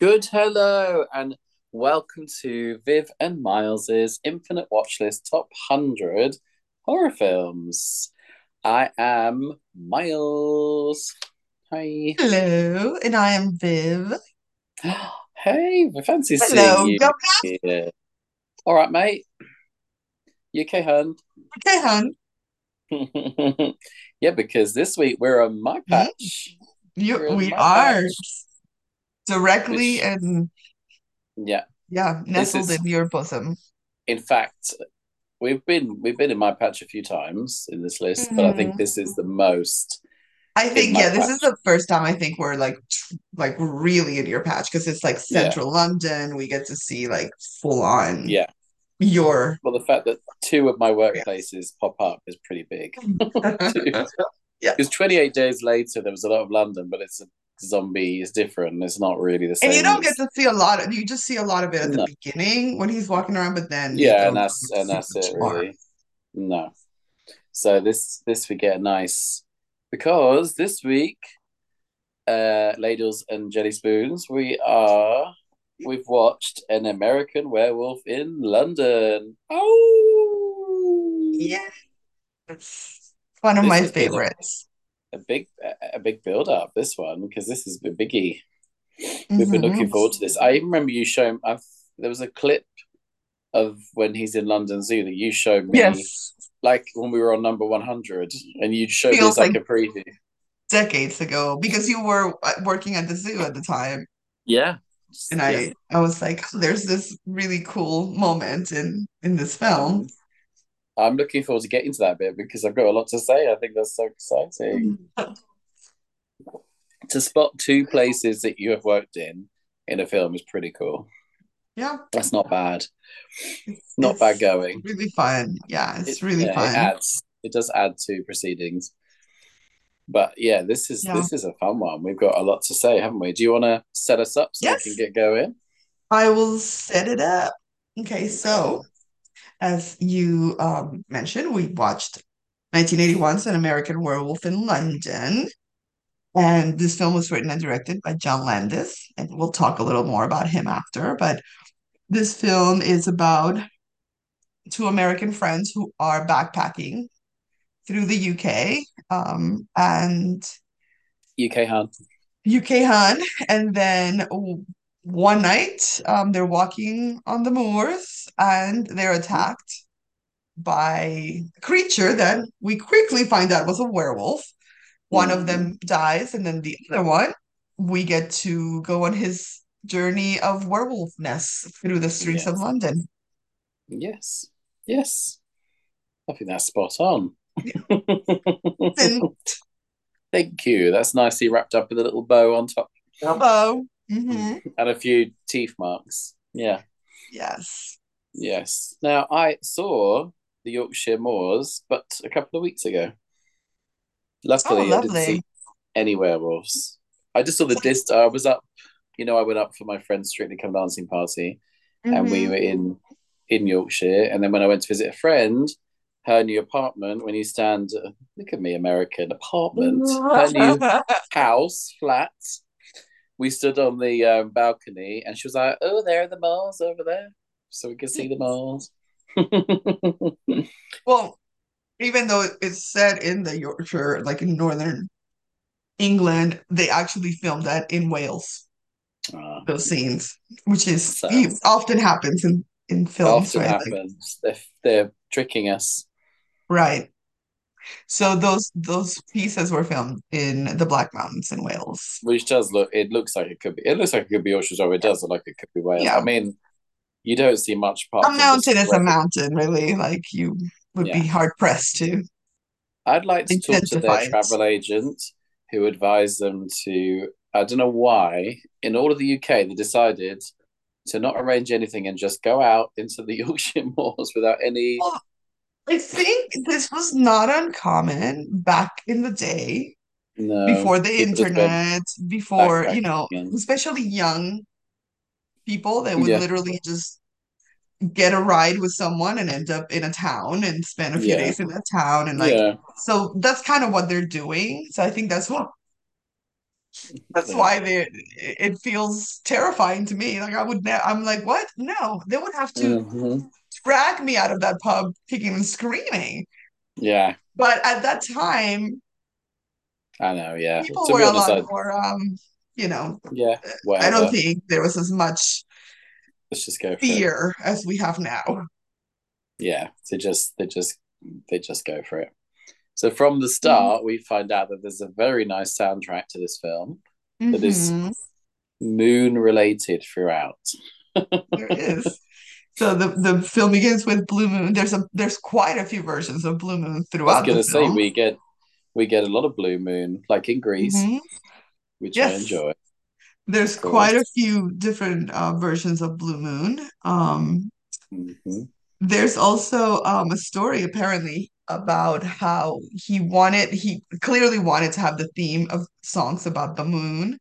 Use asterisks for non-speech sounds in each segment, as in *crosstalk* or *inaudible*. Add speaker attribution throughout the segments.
Speaker 1: Good hello and welcome to Viv and Myles's Infinite Watchlist Top 100 Horror Films. I am Myles. Hi.
Speaker 2: Hello, and I am Viv. *gasps*
Speaker 1: Hey, we fancy
Speaker 2: Hello,
Speaker 1: seeing you here. All right, mate. You okay, hun?
Speaker 2: Okay, hon. *laughs*
Speaker 1: Yeah, because this week we're on My
Speaker 2: Mhm.
Speaker 1: Patch.
Speaker 2: You, we
Speaker 1: My
Speaker 2: are
Speaker 1: Patch,
Speaker 2: directly
Speaker 1: which,
Speaker 2: and
Speaker 1: yeah,
Speaker 2: yeah, nestled
Speaker 1: is,
Speaker 2: in your bosom.
Speaker 1: in fact, we've been we've been in My Patch a few times in this list, but I think
Speaker 2: Mhm.
Speaker 1: this is the most
Speaker 2: I think, yeah, this is the first time I think we're like like really in your patch because it's like
Speaker 1: Yeah,
Speaker 2: central London. We get to see like full on
Speaker 1: yeah.
Speaker 2: your
Speaker 1: Well, the fact that two of my workplaces pop up is pretty big. *laughs* *laughs*
Speaker 2: Yeah.
Speaker 1: because 28 days later there was a lot of London, but it's a zombie is different. It's not really the same.
Speaker 2: And you don't get to see a lot of, you just see a lot of it at the beginning when he's walking around, but then
Speaker 1: Yeah, and that's and that's it
Speaker 2: more.
Speaker 1: really. No. So this this we get a nice because this week, uh, ladles and jelly spoons, we are we've watched an American Werewolf in London. Oh,
Speaker 2: Yeah. It's one of
Speaker 1: this
Speaker 2: my favorites.
Speaker 1: A big a big build up. This one because this is a biggie. We've been
Speaker 2: hmm
Speaker 1: looking forward to this. I even remember you showing. I've, there was a clip of when he's in London Zoo that you showed me,
Speaker 2: Yes.
Speaker 1: like when we were on number one hundred, and you showed me
Speaker 2: Feels
Speaker 1: as like
Speaker 2: like
Speaker 1: a preview.
Speaker 2: decades ago because you were uh, working at the zoo at the time.
Speaker 1: Yeah,
Speaker 2: And
Speaker 1: yeah.
Speaker 2: I, I was like, "Oh, there's this really cool moment in in this film.
Speaker 1: I'm looking forward to getting to that bit because I've got a lot to say. I think that's so exciting. Mm. To spot two places that you have worked in in a film is pretty cool.
Speaker 2: Yeah,
Speaker 1: That's not bad.
Speaker 2: it's
Speaker 1: Not bad going.
Speaker 2: really fun. Yeah,
Speaker 1: It
Speaker 2: it's really
Speaker 1: yeah, it
Speaker 2: fun.
Speaker 1: adds. It does add to proceedings. But yeah, this is
Speaker 2: Yeah.
Speaker 1: this is a fun one. We've got a lot to say, haven't we? Do you want to set us up so we can get going?
Speaker 2: I will set it up. Okay. so as you um, mentioned, we watched 1981's An American Werewolf in London. And this film was written and directed by John Landis, and we'll talk a little more about him after. But this film is about two American friends who are backpacking through the UK um, and
Speaker 1: UK Han.
Speaker 2: UK Hun. And then one night, um, they're walking on the moors and they're attacked by a creature that we quickly find out was a werewolf. One of
Speaker 1: Mm.
Speaker 2: them dies, and then the other one, we get to go on his journey of werewolfness through the streets of London.
Speaker 1: Yes. Yes. I think that's spot on. *laughs*
Speaker 2: And
Speaker 1: Thank you. That's nicely wrapped up with a little bow on top
Speaker 2: hello. Hmm
Speaker 1: and a few teeth marks. Yeah.
Speaker 2: Yes.
Speaker 1: Yes. Now I saw the Yorkshire Moors, but a couple of weeks ago.
Speaker 2: Oh,
Speaker 1: Luckily, I didn't see any werewolves. I just saw the dist. I was up, you know, I went up for my friend's Strictly Come Dancing party, and we
Speaker 2: hmm
Speaker 1: were in in Yorkshire. And then when I went to visit a friend, her new apartment. When you stand, uh, look at me, American apartment. Her new *laughs* house, flat. We stood on the um, balcony, and she was like, "Oh, there are the moles over there, so we could see the moles." *laughs*
Speaker 2: Well, even though it's set in the Yorkshire, like in northern England, they actually filmed that in Wales,
Speaker 1: Ah,
Speaker 2: those scenes, which is
Speaker 1: so
Speaker 2: often happens in in films,
Speaker 1: often
Speaker 2: right? Like,
Speaker 1: happens. They're they're tricking us.
Speaker 2: right. So those those pieces were filmed in the Black Mountains in Wales.
Speaker 1: which does look it looks like it could be it looks like it could be Yorkshire. It does look like it could be Wales.
Speaker 2: Yeah.
Speaker 1: I mean, you don't see much
Speaker 2: A
Speaker 1: from just
Speaker 2: mountain is a mountain, really. Like you would be hard pressed to
Speaker 1: I'd like to talk to their
Speaker 2: it.
Speaker 1: travel agent who advised them to I don't know why, in all of the UK they decided to not arrange anything and just go out into the *laughs* Yorkshire moors without any
Speaker 2: Well, I think this was not uncommon back in the day,
Speaker 1: no
Speaker 2: before the internet, before, you know,
Speaker 1: and
Speaker 2: especially young people that would
Speaker 1: yeah,
Speaker 2: literally just get a ride with someone and end up in a town and spend a few
Speaker 1: yeah,
Speaker 2: days in that town and like
Speaker 1: yeah.
Speaker 2: so that's kind of what they're doing. So I think that's what That's why they it feels terrifying to me. Like I would ne I'm like, what? No, they would have to
Speaker 1: Mhm.
Speaker 2: Drag me out of that pub kicking and screaming.
Speaker 1: Yeah,
Speaker 2: But at that time,
Speaker 1: I know. Yeah.
Speaker 2: people were a lot
Speaker 1: I
Speaker 2: more um, you know,
Speaker 1: yeah,
Speaker 2: I don't think there was as much
Speaker 1: Let's just go
Speaker 2: fear as we have now.
Speaker 1: Yeah, they just they just they just go for it. So from the start, we find out that there's a very nice soundtrack to this film that is
Speaker 2: Mhm,
Speaker 1: moon related throughout. *laughs*
Speaker 2: there is. So the the film begins with Blue Moon. There's a there's quite a few versions of Blue Moon throughout.
Speaker 1: I was gonna say
Speaker 2: film.
Speaker 1: we get we get a lot of blue moon, like in Grease,
Speaker 2: hmm
Speaker 1: which I enjoy,
Speaker 2: there's quite a few different uh, versions of Blue Moon. Um,
Speaker 1: Mhm.
Speaker 2: there's also um, a story apparently about how he wanted he clearly wanted to have the theme of songs about the moon,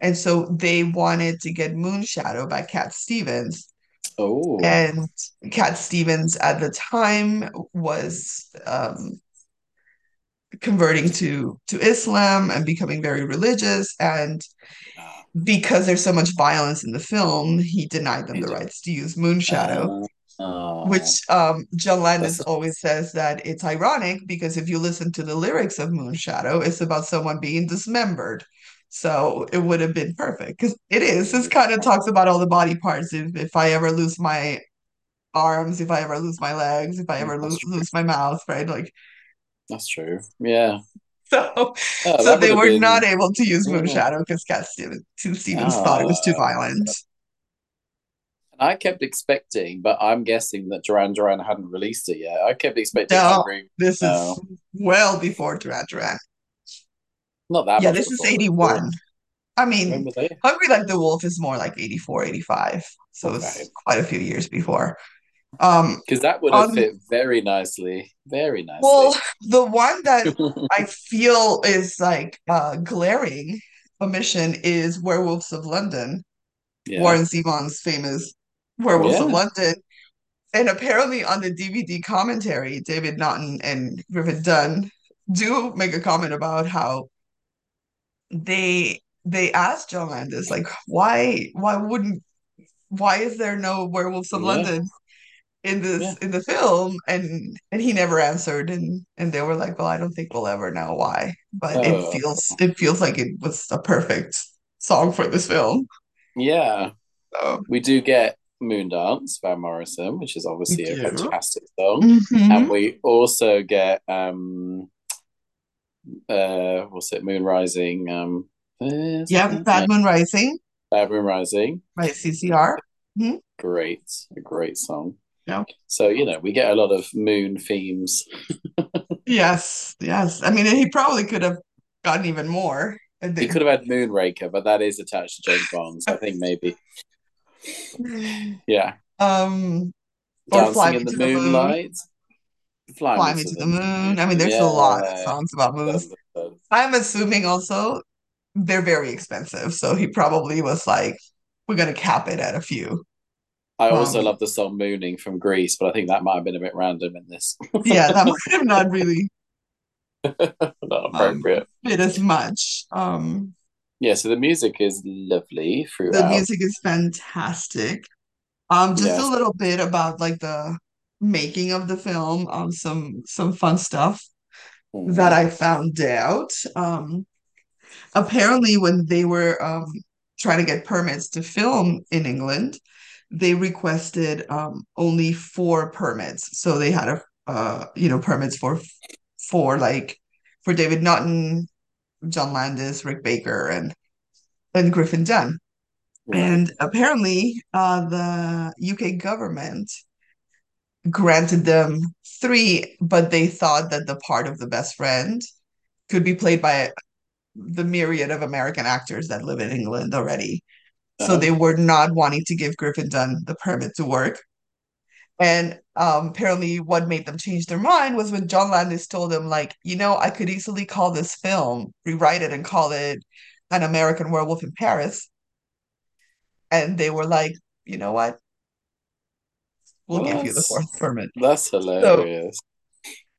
Speaker 2: and so they wanted to get Moon Shadow by Cat Stevens.
Speaker 1: Oh,
Speaker 2: And Cat Stevens at the time was um, converting to to Islam and becoming very religious. And because there's so much violence in the film, he denied them the rights to use Moonshadow,
Speaker 1: Uh, oh,
Speaker 2: which um, John Landis always says that it's ironic because if you listen to the lyrics of Moonshadow, it's about someone being dismembered. So it would have been perfect because it is. This kind of talks about all the body parts. If if I ever lose my arms, if I ever lose my legs, if I ever lose lose my mouth, right? Like
Speaker 1: That's true. Yeah. *laughs*
Speaker 2: so,
Speaker 1: Oh,
Speaker 2: so they were not able to use
Speaker 1: Yeah.
Speaker 2: Moonshadow because Cat Stevens, Stevens thought it was too
Speaker 1: Ah,
Speaker 2: violent.
Speaker 1: I kept expecting, but I'm guessing that Duran Duran hadn't released it yet. I kept expecting
Speaker 2: No,
Speaker 1: Hungry.
Speaker 2: this is well before Duran Duran.
Speaker 1: Not that
Speaker 2: Yeah, this is
Speaker 1: before.
Speaker 2: 81. I mean. Hungry Like the Wolf is more like 84, 85. So
Speaker 1: Okay.
Speaker 2: it's quite a few years before. Um,
Speaker 1: Because that would have
Speaker 2: on
Speaker 1: fit very nicely. Very nicely.
Speaker 2: well, the one that *laughs* I feel is like uh glaring omission is Werewolves of London,
Speaker 1: Yeah.
Speaker 2: Warren Zevon's famous Werewolves of London. And apparently on the DVD commentary, David Naughton and Griffin Dunne do make a comment about how they they asked John Landis like why why wouldn't why is there no Werewolves of
Speaker 1: Yeah.
Speaker 2: London in
Speaker 1: Yeah.
Speaker 2: this in the film and and he never answered and and they were like well I don't think we'll ever know why but it
Speaker 1: Oh,
Speaker 2: feels it feels like it was a perfect song for this film
Speaker 1: yeah.
Speaker 2: so
Speaker 1: We do get Moondance by Morrison, which is
Speaker 2: we
Speaker 1: obviously a
Speaker 2: do
Speaker 1: fantastic song. And
Speaker 2: hmm
Speaker 1: we also get um uh what's it, Moon Rising. Um
Speaker 2: yeah Bad Moon Rising
Speaker 1: Bad Moon Rising.
Speaker 2: by CCR Mhm.
Speaker 1: Great, a great song.
Speaker 2: yeah
Speaker 1: So, you know, we get a lot of moon themes. *laughs*
Speaker 2: yes yes I mean he probably could have gotten even more
Speaker 1: He could have had Moonraker, but that is attached to James Bond, so I think maybe. *sighs* Yeah.
Speaker 2: um or
Speaker 1: Dancing in the
Speaker 2: the Moon
Speaker 1: Moonlight. Fly,
Speaker 2: Fly
Speaker 1: Me to
Speaker 2: to
Speaker 1: the
Speaker 2: the Moon I mean there's a lot of songs about moons. I'm assuming also they're very expensive, so he probably was like, "We're gonna cap it at a few."
Speaker 1: I also
Speaker 2: Um,
Speaker 1: love the song Mooning from Grease, but I think that might have been a bit random in this.
Speaker 2: yeah, that might have not *laughs* really
Speaker 1: Not
Speaker 2: um
Speaker 1: appropriate.
Speaker 2: fit as much. Um,
Speaker 1: Yeah, so the music is lovely
Speaker 2: for
Speaker 1: the
Speaker 2: music is fantastic. Um, just a little bit about like the making of the film. Um, some some fun stuff that
Speaker 1: Mm.
Speaker 2: I found out. Um, apparently when they were um trying to get permits to film in England, they requested um only four permits. So they had a uh you know permits for for like for David Naughton, John Landis, Rick Baker, and and Griffin
Speaker 1: Dunne.
Speaker 2: And apparently uh the UK government granted them three, but they thought that the part of the best friend could be played by the myriad of American actors that live in England already. So
Speaker 1: Uh-huh.
Speaker 2: they were not wanting to give Griffin Dunne the permit to work. And um, apparently, what made them change their mind was when John Landis told them, like, you know, I could easily call this film, rewrite it, and call it An American Werewolf in Paris. And they were like, you know what? We'll give you the fourth permit.
Speaker 1: that's
Speaker 2: So,
Speaker 1: hilarious.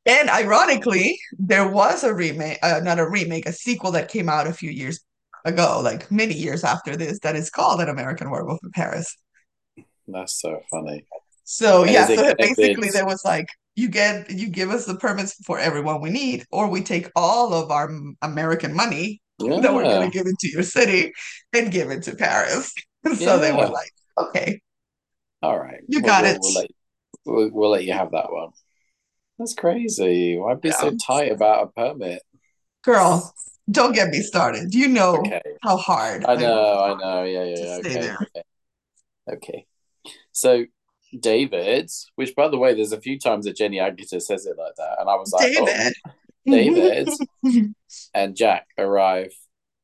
Speaker 2: and ironically, there was a remake, uh, not a remake, a sequel that came out a few years ago, like many years after this, that is called An American Werewolf in Paris.
Speaker 1: That's so funny.
Speaker 2: So
Speaker 1: And
Speaker 2: yeah, so basically there was like you get you give us the permits for everyone we need, or we take all of our American money that we're gonna give it to your city and give it to Paris. *laughs* So they were like, okay,
Speaker 1: All right.
Speaker 2: you got
Speaker 1: we'll
Speaker 2: it.
Speaker 1: we'll let we'll, we'll let you have that one. That's crazy. Why be
Speaker 2: Yeah.
Speaker 1: so tight about a permit?
Speaker 2: Girl, don't get me started. You know
Speaker 1: Okay.
Speaker 2: how hard
Speaker 1: I
Speaker 2: I
Speaker 1: know, I know. Yeah, yeah, yeah. Okay, okay, okay. So David, which by the way, there's a few times that Jenny Agutter says it like that, and I was like, oh,
Speaker 2: David.
Speaker 1: David *laughs* and Jack arrive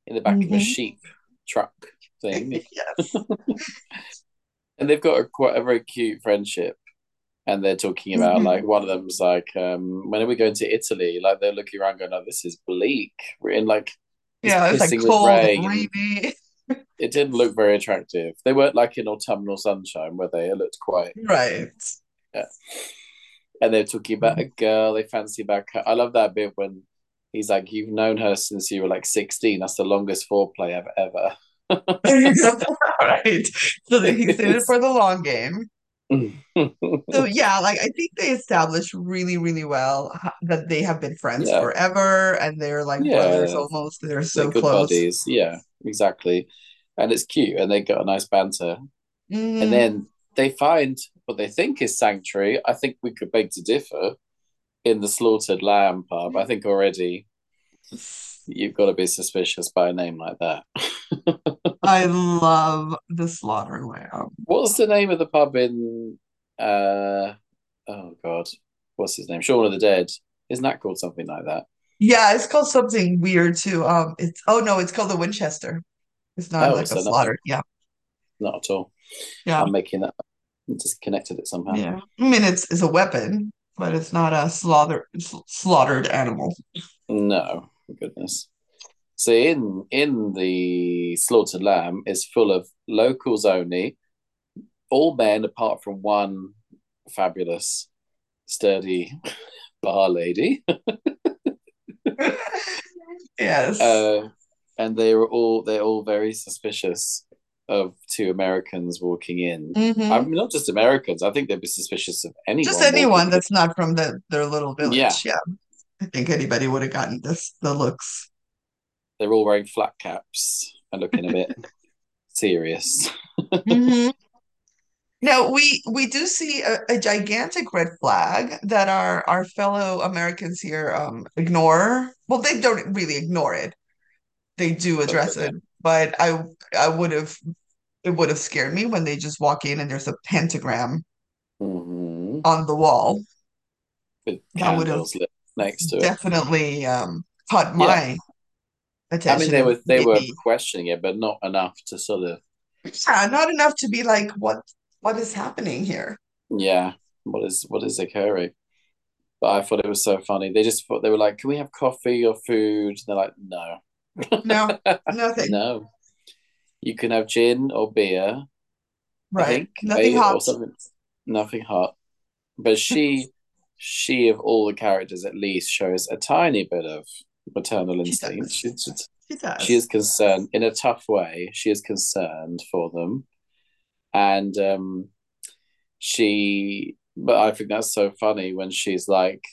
Speaker 1: in the back of a
Speaker 2: Mhm.
Speaker 1: sheep truck thing, *laughs*
Speaker 2: Yes.
Speaker 1: And they've got a quite a very cute friendship. And they're talking about
Speaker 2: Mhm.
Speaker 1: like one of them's like, um, when are we going to Italy? Like they're looking around going, oh, this is bleak. We're in like
Speaker 2: Yeah, it's like cold and
Speaker 1: rain.
Speaker 2: rainy. *laughs*
Speaker 1: It didn't look very attractive. They weren't like in autumnal sunshine, were they? It looked quite
Speaker 2: Right.
Speaker 1: yeah. And they're talking about a girl they fancy back. I love that bit when he's like, You've known her since you were like 16. That's the longest foreplay I've ever. *laughs* *laughs*
Speaker 2: Right. So he's in it for the long game. So *laughs* yeah, like I think they established really, really well that they have been friends
Speaker 1: yeah,
Speaker 2: forever and they're like brothers
Speaker 1: yeah,
Speaker 2: almost. They're
Speaker 1: they're
Speaker 2: so
Speaker 1: good
Speaker 2: close.
Speaker 1: buddies. Yeah, exactly. And it's cute, and they got a nice banter. And
Speaker 2: hmm
Speaker 1: then they find what they think is sanctuary. I think we could beg to differ in the slaughtered lamb pub. I think already you've got to be suspicious by a name like that.
Speaker 2: I love the slaughter lamb.
Speaker 1: What's the name of the pub in? Uh, oh God, what's his name? Shaun of the Dead. Isn't that called something like that?
Speaker 2: Yeah, it's called something weird too. Um, it's oh no, it's called the Winchester. It's not
Speaker 1: Oh,
Speaker 2: like a
Speaker 1: so nothing,
Speaker 2: slaughter. Yeah,
Speaker 1: not at all.
Speaker 2: yeah,
Speaker 1: I'm making that. Just connected it somehow.
Speaker 2: yeah. I mean, it's it's a weapon, but it's not a slaughter sl- slaughtered animal.
Speaker 1: No, goodness. So in in the slaughtered lamb is full of locals only, all men apart from one fabulous, sturdy *laughs* bar lady. *laughs*
Speaker 2: Yes.
Speaker 1: Uh, and they were all they're all very suspicious of two Americans walking in. I
Speaker 2: hmm
Speaker 1: mean, not just Americans. I think they'd be suspicious of anyone.
Speaker 2: Just
Speaker 1: anyone
Speaker 2: anyone
Speaker 1: walking in.
Speaker 2: that's not from the their little village.
Speaker 1: Yeah,
Speaker 2: village. Yeah, I think anybody would have gotten this the looks.
Speaker 1: They're all wearing flat caps and looking a bit *laughs* serious. *laughs*
Speaker 2: hmm Now we we do see a, a gigantic red flag that our our fellow Americans here um ignore. Well, they don't really ignore it. They do address
Speaker 1: yeah.
Speaker 2: it, but I I would have it would have scared me when they just walk in and there's a pentagram
Speaker 1: hmm
Speaker 2: on the wall.
Speaker 1: With
Speaker 2: That would have
Speaker 1: candles lit next to it.
Speaker 2: definitely um caught
Speaker 1: Yeah.
Speaker 2: My
Speaker 1: I mean, they were they were questioning it, but not enough to sort of
Speaker 2: yeah, not enough to be like what what is happening here?
Speaker 1: yeah, what is what is occurring? But I thought it was so funny. They just thought they were like, "Can we have coffee or food?" they're like, "No,
Speaker 2: No, *laughs* nothing.
Speaker 1: no. You can have gin or beer,
Speaker 2: Right.
Speaker 1: think,
Speaker 2: Nothing hot.
Speaker 1: Nothing hot." But she, *laughs* she of all the characters, at least shows a tiny bit of maternal
Speaker 2: She
Speaker 1: instinct.
Speaker 2: does.
Speaker 1: She's
Speaker 2: She
Speaker 1: she is concerned in a tough way. She is concerned for them, and um, she. But I think that's so funny when she's like,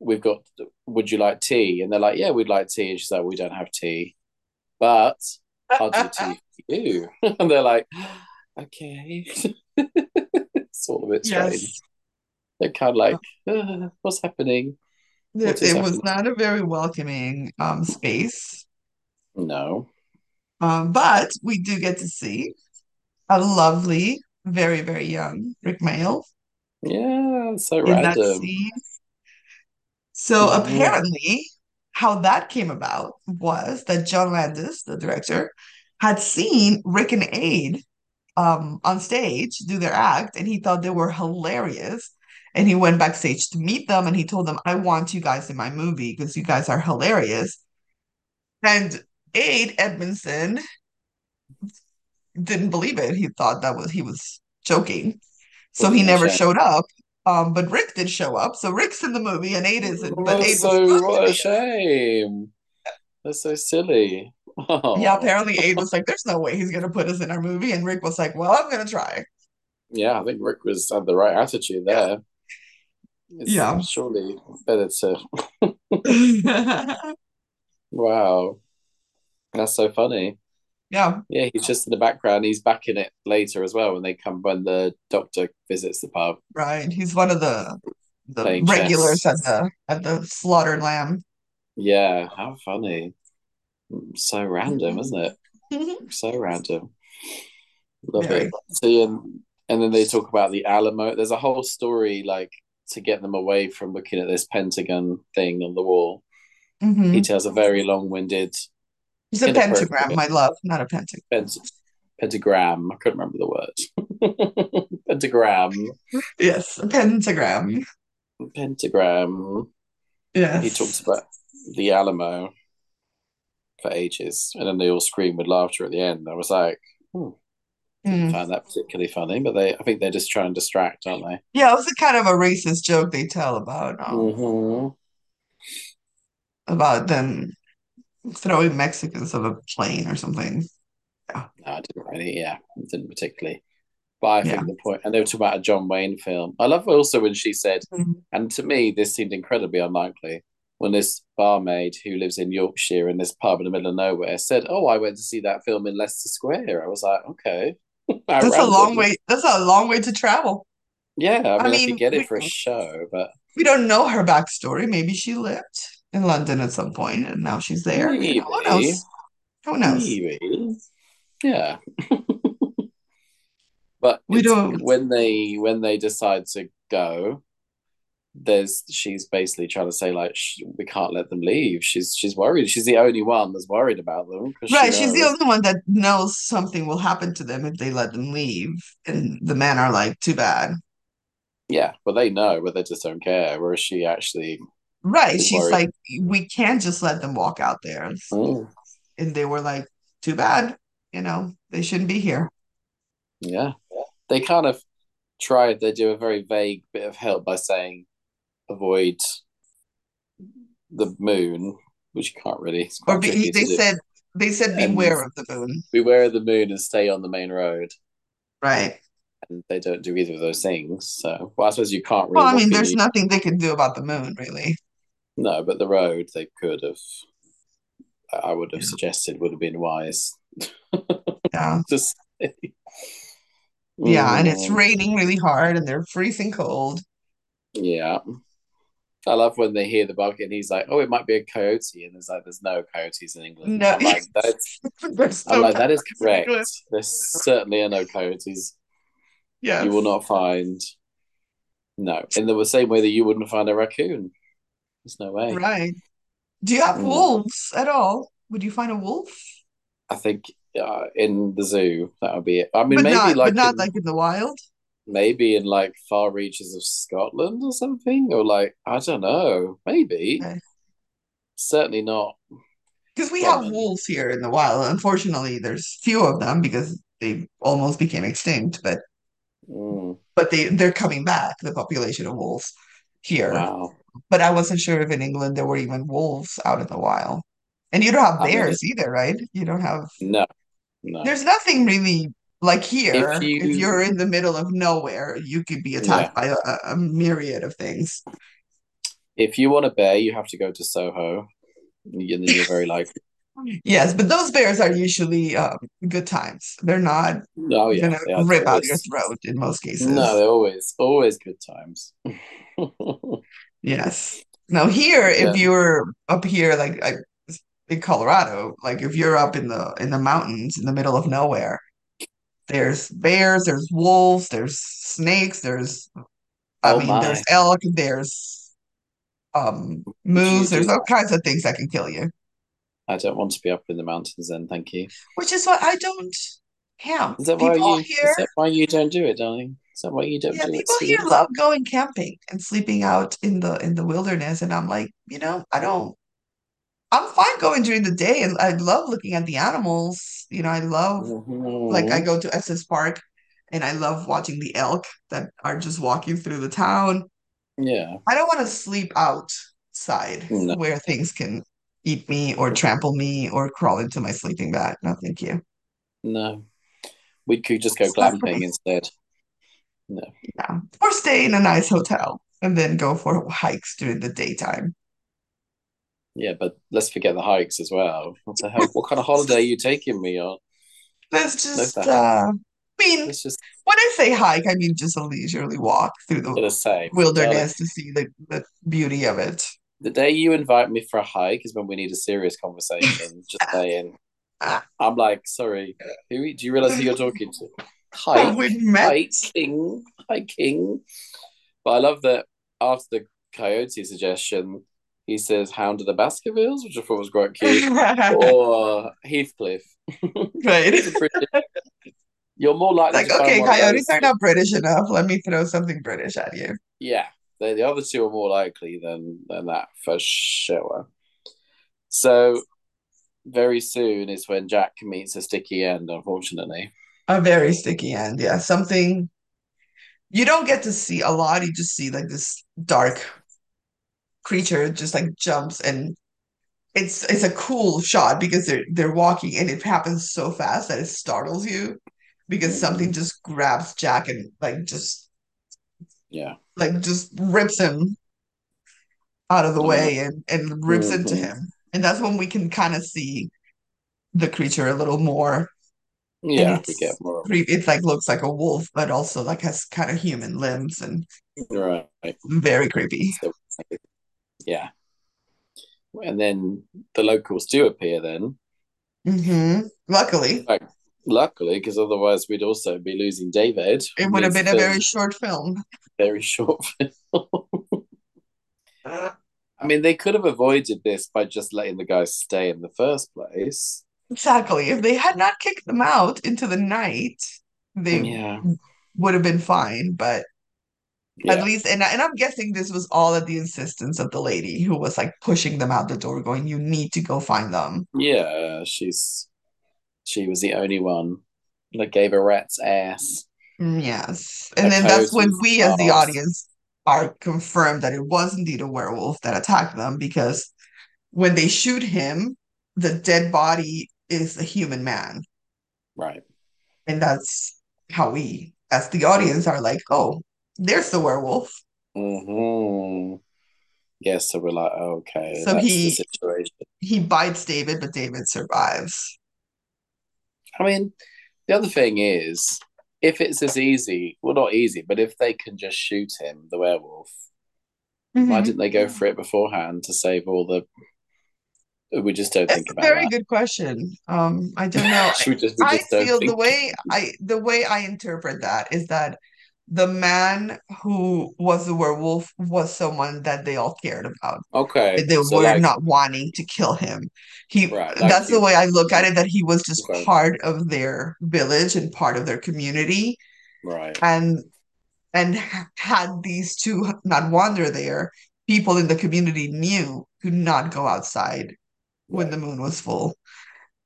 Speaker 1: "We've got. Would you like tea?" And they're like, "Yeah, we'd like tea." And she's like, "We don't have tea, but I'll do tea *laughs* for you." *laughs* and they're like, "Okay." *laughs* it's all a bit strange.
Speaker 2: Yes.
Speaker 1: They're kind of like, "Uh, "What's happening?
Speaker 2: It, it was
Speaker 1: happening?"
Speaker 2: not a very welcoming um space.
Speaker 1: No.
Speaker 2: Um, but we do get to see a lovely, very, very young Rik Mayall
Speaker 1: Yeah, so
Speaker 2: in that
Speaker 1: random.
Speaker 2: scene. So
Speaker 1: hmm
Speaker 2: apparently, how that came about was that John Landis, the director, had seen Rik and Ade um, on stage do their act, and he thought they were hilarious. And he went backstage to meet them, and he told them, "I want you guys in my movie because you guys are hilarious." And Ade Edmondson didn't believe it. He thought that was he was joking, so he never showed up. Um, but Rik did show up, so Rik's in the movie, and Ade isn't. But
Speaker 1: That's
Speaker 2: Ade was
Speaker 1: so what a shame. That's so silly.
Speaker 2: Yeah,
Speaker 1: Oh, *laughs*
Speaker 2: apparently Ade was like, "There's no way he's gonna put us in our movie," and Rik was like, "Well, I'm gonna try."
Speaker 1: yeah, I think Rik was had the right attitude
Speaker 2: Yeah,
Speaker 1: there. It's
Speaker 2: yeah,
Speaker 1: surely better to. *laughs* Wow, that's so funny.
Speaker 2: yeah.
Speaker 1: Yeah, he's just in the background. He's back in it later as well when they come when the doctor visits the pub
Speaker 2: Right. He's one of the the
Speaker 1: playing
Speaker 2: regulars at the at the slaughtered lamb.
Speaker 1: Yeah, how funny. So random, isn't it? *laughs* So random. Love
Speaker 2: Very.
Speaker 1: it. So yeah, and then they talk about the Alamo. There's a whole story like to get them away from looking at this Pentagon thing on the wall. He
Speaker 2: hmm
Speaker 1: tells a very long-winded,
Speaker 2: It's a pentagram, my love, not a pentagram.
Speaker 1: pent- pentagram. I couldn't remember the word. *laughs* pentagram.
Speaker 2: Yes, a pentagram.
Speaker 1: Pentagram. Yeah. He talks about the Alamo for ages, and then they all scream with laughter at the end. I was like, hmm, didn't
Speaker 2: Mm.
Speaker 1: find that particularly funny, but they, I think they're just trying to distract, aren't they?
Speaker 2: Yeah, it was a kind of a racist joke they tell about um
Speaker 1: hmm
Speaker 2: about them throwing Mexicans off a plane or something. Yeah.
Speaker 1: No, I didn't really. Yeah, didn't particularly. But I
Speaker 2: Yeah.
Speaker 1: think the point, and they were talking about a John Wayne film. I love also when she said,
Speaker 2: Mhm.
Speaker 1: and to me, this seemed incredibly unlikely when this barmaid who lives in Yorkshire in this pub in the middle of nowhere said, "Oh, I went to see that film in Leicester Square." I was like, okay, how *laughs*
Speaker 2: That's a long way. That's a long way to travel.
Speaker 1: Yeah, I
Speaker 2: I
Speaker 1: mean, I could get it for a show, but
Speaker 2: we don't know her backstory. Maybe she lived in London at some point and now she's there. Know, who knows? Who knows?
Speaker 1: maybe, yeah. *laughs* But
Speaker 2: We don't.
Speaker 1: when they when they decide to go, there's she's basically trying to say like sh we can't let them leave. She's she's worried. She's the only one that's worried about them because she
Speaker 2: Right, she's the only one that knows something will happen to them if they let them leave. And the men are like, too bad.
Speaker 1: Yeah, but they know, but they just don't care. Whereas she actually
Speaker 2: Right, she's
Speaker 1: worried.
Speaker 2: like, we can't just let them walk out there.
Speaker 1: Mm,
Speaker 2: And they were like, too bad. You know, they shouldn't be here.
Speaker 1: yeah, they kind of tried. They do a very vague bit of help by saying avoid the moon, which you can't really.
Speaker 2: Or be, they said, they said,
Speaker 1: And
Speaker 2: beware of the moon.
Speaker 1: beware of the moon and stay on the main road.
Speaker 2: Right.
Speaker 1: and they don't do either of those things. So, well, I suppose you can't
Speaker 2: Well, I mean, there's nothing they can do about the moon, really.
Speaker 1: no, but the road they could have. I would have
Speaker 2: Yeah.
Speaker 1: suggested would have been wise. *laughs*
Speaker 2: Yeah.
Speaker 1: Just
Speaker 2: Yeah, and it's
Speaker 1: Mm,
Speaker 2: raining really hard and they're freezing cold.
Speaker 1: yeah. I love when they hear the bucket and he's like, "Oh, it might be a coyote," and there's like, "There's no coyotes in England."
Speaker 2: No,
Speaker 1: I'm like, *laughs* "That's." *laughs*
Speaker 2: there's
Speaker 1: I'm
Speaker 2: no
Speaker 1: like, "That is correct. There certainly are no coyotes. Yeah, you will not find no in the same way that you wouldn't find a raccoon. There's no way.
Speaker 2: Right. Do you have
Speaker 1: Mm.
Speaker 2: wolves at all? Would you find a wolf?
Speaker 1: I think uh, in the zoo that would be it. I mean,
Speaker 2: But
Speaker 1: maybe
Speaker 2: not, but not
Speaker 1: in
Speaker 2: like in the wild.
Speaker 1: Maybe in like far reaches of Scotland or something, or like I don't know, maybe
Speaker 2: Okay.
Speaker 1: certainly not
Speaker 2: Because we have wolves here in the wild. Unfortunately, there's few of them because they almost became extinct, but
Speaker 1: Mm,
Speaker 2: but they they're coming back, the population of wolves here.
Speaker 1: wow.
Speaker 2: But I wasn't sure if in England there were even wolves out in the wild. And you don't have
Speaker 1: I mean,
Speaker 2: bears either, right? You don't have
Speaker 1: no, no.
Speaker 2: there's nothing really like here. If you're in the middle of nowhere, you could be
Speaker 1: yeah,
Speaker 2: attacked by a, a myriad of things.
Speaker 1: if you want a bear, you have to go to Soho, and then you're very like. *laughs*
Speaker 2: Yes, but those bears are usually um, good times. They're not
Speaker 1: Oh yeah,
Speaker 2: gonna
Speaker 1: they are
Speaker 2: rip out your throat in most cases.
Speaker 1: No, they're always always good times. *laughs*
Speaker 2: Yes. Now here, if you're up here, like, like in Colorado, like if you're up in the in the mountains in the middle of nowhere, there's bears, there's wolves, there's snakes, there's I
Speaker 1: Oh
Speaker 2: mean, there's elk, there's um moose, there's all kinds of things that can kill you.
Speaker 1: I don't want to be up in the mountains then, thank you.
Speaker 2: Which is why I don't camp.
Speaker 1: Is that why
Speaker 2: People
Speaker 1: you
Speaker 2: here
Speaker 1: is that why you don't do it, darling? Is that why you don't
Speaker 2: Yeah,
Speaker 1: do it,
Speaker 2: people here love going camping and sleeping out in the in the wilderness, and I'm like, you know, I don't. I'm fine going during the day, and I love looking at the animals. You know, I love like I
Speaker 1: hmm
Speaker 2: go to Estes Park, and I love watching the elk that are just walking through the town.
Speaker 1: Yeah.
Speaker 2: I don't want to sleep outside
Speaker 1: No.
Speaker 2: where things can eat me or trample me or crawl into my sleeping bag. No, thank you.
Speaker 1: No, we could just go
Speaker 2: It's not for
Speaker 1: glamping instead. No.
Speaker 2: Yeah. Or stay in a nice hotel and then go for hikes during the daytime.
Speaker 1: Yeah, but let's forget the hikes as well. What the hell? What kind of holiday are you taking me on?
Speaker 2: Let's just, uh, I mean,
Speaker 1: Let's just
Speaker 2: when I say hike, I mean just a leisurely walk through the
Speaker 1: do the same, darling.
Speaker 2: wilderness to see the, the beauty of it.
Speaker 1: The day you invite me for a hike is when we need a serious conversation. *laughs* Just saying.
Speaker 2: Ah,
Speaker 1: I'm like, sorry, who do you realize who you're talking to? Hike, hiking, hiking. But I love that after the coyote suggestion, he says Hound of the Baskervilles, which I thought was quite *laughs* cute, or Heathcliff.
Speaker 2: Right. *laughs*
Speaker 1: It's a pretty, *laughs* you're more likely
Speaker 2: Like, okay, coyotes are not British enough. Let me throw something British at you.
Speaker 1: Yeah, the, the other two are more likely than than that for sure. So very soon is when Jack meets a sticky end, unfortunately.
Speaker 2: A very sticky end. Yeah. Something you don't get to see a lot. You just see like this dark creature just like jumps and it's it's a cool shot because they're they're walking and it happens so fast that it startles you because something
Speaker 1: Mhm.
Speaker 2: just grabs Jack and like just
Speaker 1: Yeah.
Speaker 2: like just rips him out of the way and and rips into
Speaker 1: Mhm.
Speaker 2: him. And that's when we can kind of see the creature a little more.
Speaker 1: Yeah, we get more.
Speaker 2: it's like looks like a wolf, but also like has kind of human limbs and
Speaker 1: Right.
Speaker 2: very creepy.
Speaker 1: So, yeah. And then the locals do appear then.
Speaker 2: hmm Luckily,
Speaker 1: fact, luckily, because otherwise we'd also be losing David.
Speaker 2: it would have been a very short film.
Speaker 1: very short film. *laughs* I mean, they could have avoided this by just letting the guys stay in the first place.
Speaker 2: Exactly. If they had not kicked them out into the night, they
Speaker 1: Yeah.
Speaker 2: would have been fine. But at least, and, and I'm guessing this was all at the insistence of the lady who was like pushing them out the door, going, "You need to go find them."
Speaker 1: Yeah. She's she was the only one that gave a rat's ass.
Speaker 2: Mm, Yes. And then that's when we, as the audience, are confirmed that it was indeed a werewolf that attacked them because when they shoot him, the dead body is a human man.
Speaker 1: Right.
Speaker 2: And that's how we, as the audience, are like, oh, there's the werewolf.
Speaker 1: Mm-hmm. Yes, so we're like, okay,
Speaker 2: So he
Speaker 1: situation.
Speaker 2: he bites David, but David survives.
Speaker 1: I mean, the other thing is, if it's as easy, well, not easy, but if they can just shoot him, the werewolf, why
Speaker 2: Mhm.
Speaker 1: didn't they go for it beforehand to save all the? We just don't
Speaker 2: That's
Speaker 1: think
Speaker 2: a
Speaker 1: about
Speaker 2: very
Speaker 1: that.
Speaker 2: good question. Um, I don't know. *laughs*
Speaker 1: Just
Speaker 2: I feel the way I the way I interpret that is that the man who was the werewolf was someone that they all cared about.
Speaker 1: Okay,
Speaker 2: They
Speaker 1: so
Speaker 2: were
Speaker 1: like,
Speaker 2: not wanting to kill him. He
Speaker 1: right, like
Speaker 2: that's the way I look at it, that he was just
Speaker 1: Okay,
Speaker 2: part of their village and part of their community.
Speaker 1: right.
Speaker 2: And and had these two not wander there, people in the community knew to not go outside when the moon was full.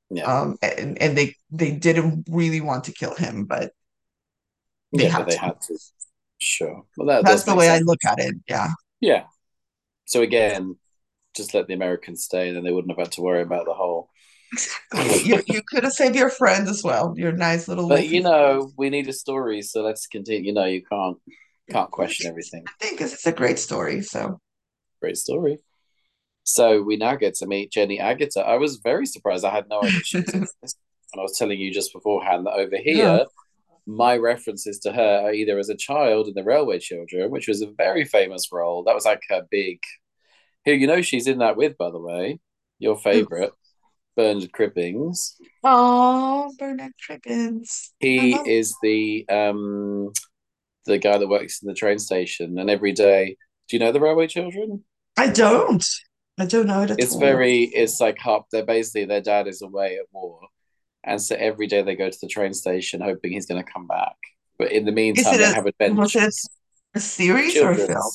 Speaker 1: Yeah.
Speaker 2: Um, and, and they they didn't really want to kill him, but they
Speaker 1: Yeah,
Speaker 2: had
Speaker 1: they
Speaker 2: to.
Speaker 1: had to. Sure. Well, that
Speaker 2: That's the way I look at it. Yeah.
Speaker 1: Yeah. So again, just let the Americans stay, then they wouldn't have had to worry about the whole.
Speaker 2: Exactly. *laughs* You you could have saved your friend as well, your nice little
Speaker 1: But you
Speaker 2: friend.
Speaker 1: know, we need a story, so let's continue. You know, you can't can't question everything.
Speaker 2: I think 'cause it's a great story. So
Speaker 1: Great story. So we now get to meet Jenny Agutter. I was very surprised. I had no idea she was *laughs* in this. And I was telling you just beforehand that over
Speaker 2: yeah.
Speaker 1: My references to her are either as a child in The Railway Children, which was a very famous role. That was like her big. Who you know she's in that with, by the way, your favorite, Bernard Cribbins.
Speaker 2: Oh, Bernard Cribbins.
Speaker 1: He
Speaker 2: love
Speaker 1: is the um the guy that works in the train station, and every day. Do you know The Railway Children?
Speaker 2: I don't. I don't know it at
Speaker 1: It's
Speaker 2: all.
Speaker 1: very. It's like hop. They're basically their dad is away at war, and so every day they go to the train station hoping he's going to come back. But in the meantime,
Speaker 2: it
Speaker 1: they
Speaker 2: a
Speaker 1: have
Speaker 2: was it a series or a film?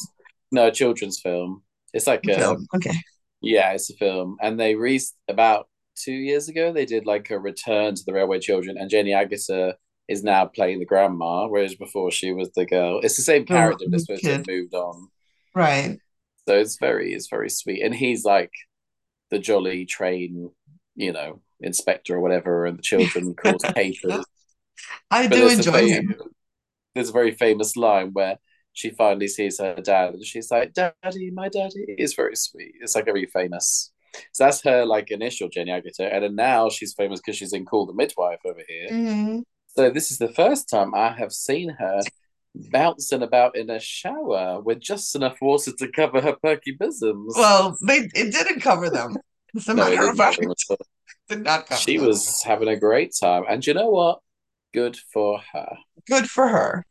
Speaker 1: No, a children's film. It's like
Speaker 2: A
Speaker 1: a
Speaker 2: film. Okay.
Speaker 1: yeah, it's a film, and they re about two years ago they did like a return to the Railway Children, and Jenny Agutter is now playing the grandma, whereas before she was the girl. It's the same
Speaker 2: The,
Speaker 1: character, but
Speaker 2: the
Speaker 1: it's supposed to have moved on.
Speaker 2: Right.
Speaker 1: So it's very, it's very sweet, and he's like the jolly train, you know, inspector or whatever, and the children *laughs* cause papers.
Speaker 2: I
Speaker 1: But
Speaker 2: do enjoy
Speaker 1: very-
Speaker 2: him.
Speaker 1: There's a very famous line where she finally sees her dad, and she's like, "Daddy, my daddy." is very sweet. It's like a very famous. So that's her like initial Jenny Agutter, and then now she's famous because she's in Call the Midwife over here.
Speaker 2: Mhm.
Speaker 1: So this is the first time I have seen her bouncing about in a shower with just enough water to cover her perky bosoms.
Speaker 2: Well, they it didn't cover them. *laughs* As a
Speaker 1: No,
Speaker 2: matter of fact, did not cover
Speaker 1: she was having a great time, and you know what? Good for her.
Speaker 2: good for her.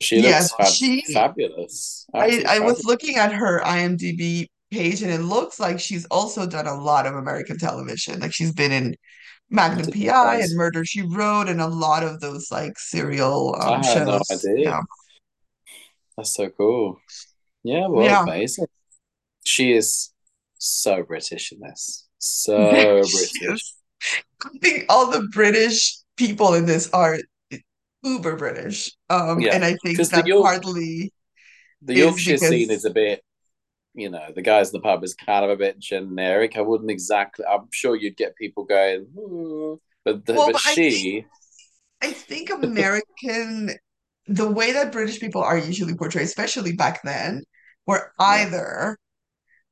Speaker 1: She
Speaker 2: Yes,
Speaker 1: looks fab-
Speaker 2: she-
Speaker 1: fabulous.
Speaker 2: I,
Speaker 1: Absolutely
Speaker 2: I was
Speaker 1: fabulous.
Speaker 2: looking at her IMDb page, and it looks like she's also done a lot of American television. Like she's been in Magnum PI
Speaker 1: realize.
Speaker 2: and Murder She Wrote, and a lot of those like serial
Speaker 1: I
Speaker 2: um,
Speaker 1: no
Speaker 2: shows.
Speaker 1: idea.
Speaker 2: Yeah.
Speaker 1: That's so cool. Yeah, well,
Speaker 2: Yeah.
Speaker 1: amazing. She is so British in this. So *laughs* British.
Speaker 2: I think all the British people in this are uber British. Um,
Speaker 1: Yeah,
Speaker 2: and I think that
Speaker 1: York-
Speaker 2: partly
Speaker 1: The Yorkshire scene is a bit, you know, the guys in the pub is kind of a bit generic. I wouldn't exactly. I'm sure you'd get people going, hmm. but the,
Speaker 2: Well,
Speaker 1: but
Speaker 2: but I
Speaker 1: she,
Speaker 2: I think American, the way that British people are usually portrayed, especially back then, were either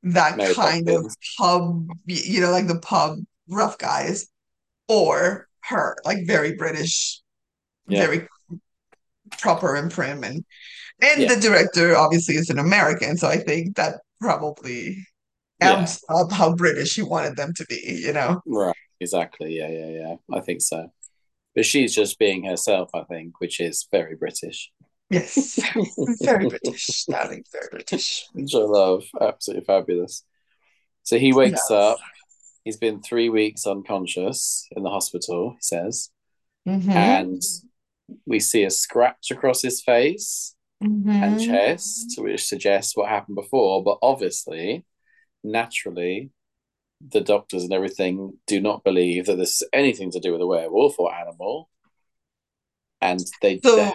Speaker 2: that
Speaker 1: Mary
Speaker 2: kind of pub, you know, like the pub rough guys, or her, like very British,
Speaker 1: Yeah.
Speaker 2: very proper and prim, and and
Speaker 1: Yeah.
Speaker 2: the director obviously is an American, so I think that probably
Speaker 1: Yeah.
Speaker 2: up how British he wanted them to be, you know.
Speaker 1: right, exactly, yeah, yeah, yeah. I think so. But she's just being herself, I think, which is very British.
Speaker 2: Yes, *laughs* very British, darling, very British.
Speaker 1: which I love. Absolutely fabulous. So he wakes
Speaker 2: Yes.
Speaker 1: up. He's been three weeks unconscious in the hospital, he says.
Speaker 2: Mhm.
Speaker 1: And we see a scratch across his face and
Speaker 2: Mhm.
Speaker 1: chest, which suggests what happened before. But obviously, naturally, the doctors and everything do not believe that this is anything to do with a werewolf or animal. And they,
Speaker 2: So-
Speaker 1: they-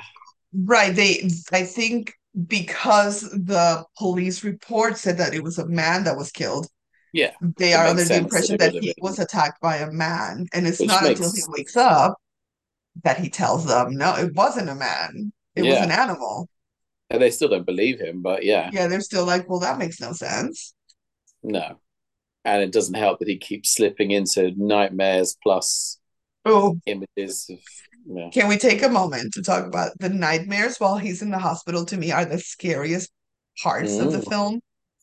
Speaker 2: Right, they I think because the police report said that it was a man that was killed,
Speaker 1: yeah,
Speaker 2: they are under the impression
Speaker 1: that
Speaker 2: that he was attacked by a man. And it's
Speaker 1: Which
Speaker 2: not until he wakes up that he tells them, no, it wasn't a man. It was an animal.
Speaker 1: and they still don't believe him. But yeah,
Speaker 2: Yeah, they're still like, well, that makes no sense.
Speaker 1: No. And it doesn't help that he keeps slipping into nightmares plus
Speaker 2: Oh,
Speaker 1: images of yeah.
Speaker 2: can we take a moment to talk about the nightmares while he's in the hospital? To me, are the scariest parts of the
Speaker 1: Mm.
Speaker 2: film.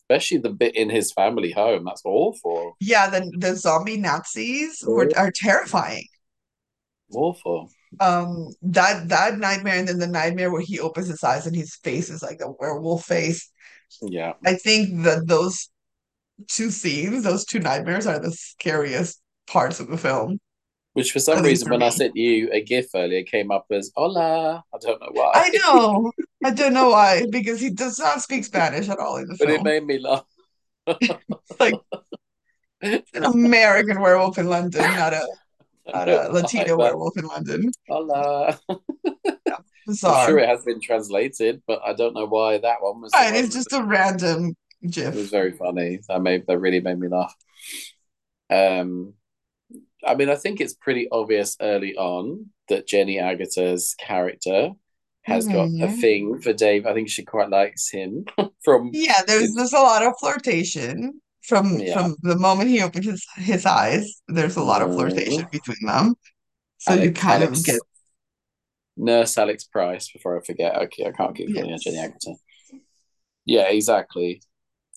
Speaker 1: Especially the bit in his family home. That's awful.
Speaker 2: Yeah, the the zombie Nazis were are terrifying.
Speaker 1: Awful.
Speaker 2: Um, that that nightmare and then the nightmare where he opens his eyes and his face is like a werewolf face.
Speaker 1: Yeah.
Speaker 2: I think that those two scenes, those two nightmares, are the scariest parts of the film.
Speaker 1: Which for some reason when I sent you a GIF earlier came up as hola. I don't know why.
Speaker 2: I know, I don't know why, because he does not speak Spanish at all in the
Speaker 1: but it made me laugh. *laughs*
Speaker 2: Like an American werewolf in London, not a not a *laughs* Latino
Speaker 1: But,
Speaker 2: werewolf in London.
Speaker 1: Hola. I'm sure it has been translated, but I don't know why that one was.
Speaker 2: Right, it's just a random GIF.
Speaker 1: It was very funny. That made that really made me laugh. Um, I mean, I think it's pretty obvious early on that Jenny Agutter's character has got a
Speaker 2: Mhm.
Speaker 1: thing for Dave. I think she quite likes him *laughs* from
Speaker 2: Yeah, there's there's a lot of flirtation from
Speaker 1: Yeah.
Speaker 2: from the moment he opens his his eyes. There's a lot of
Speaker 1: Mhm.
Speaker 2: flirtation between them. So you
Speaker 1: Alex,
Speaker 2: kind
Speaker 1: Alex,
Speaker 2: of get
Speaker 1: Nurse Alex Price. Before I forget, okay, I can't keep calling
Speaker 2: Yes.
Speaker 1: Jenny Agutter. Yeah, exactly.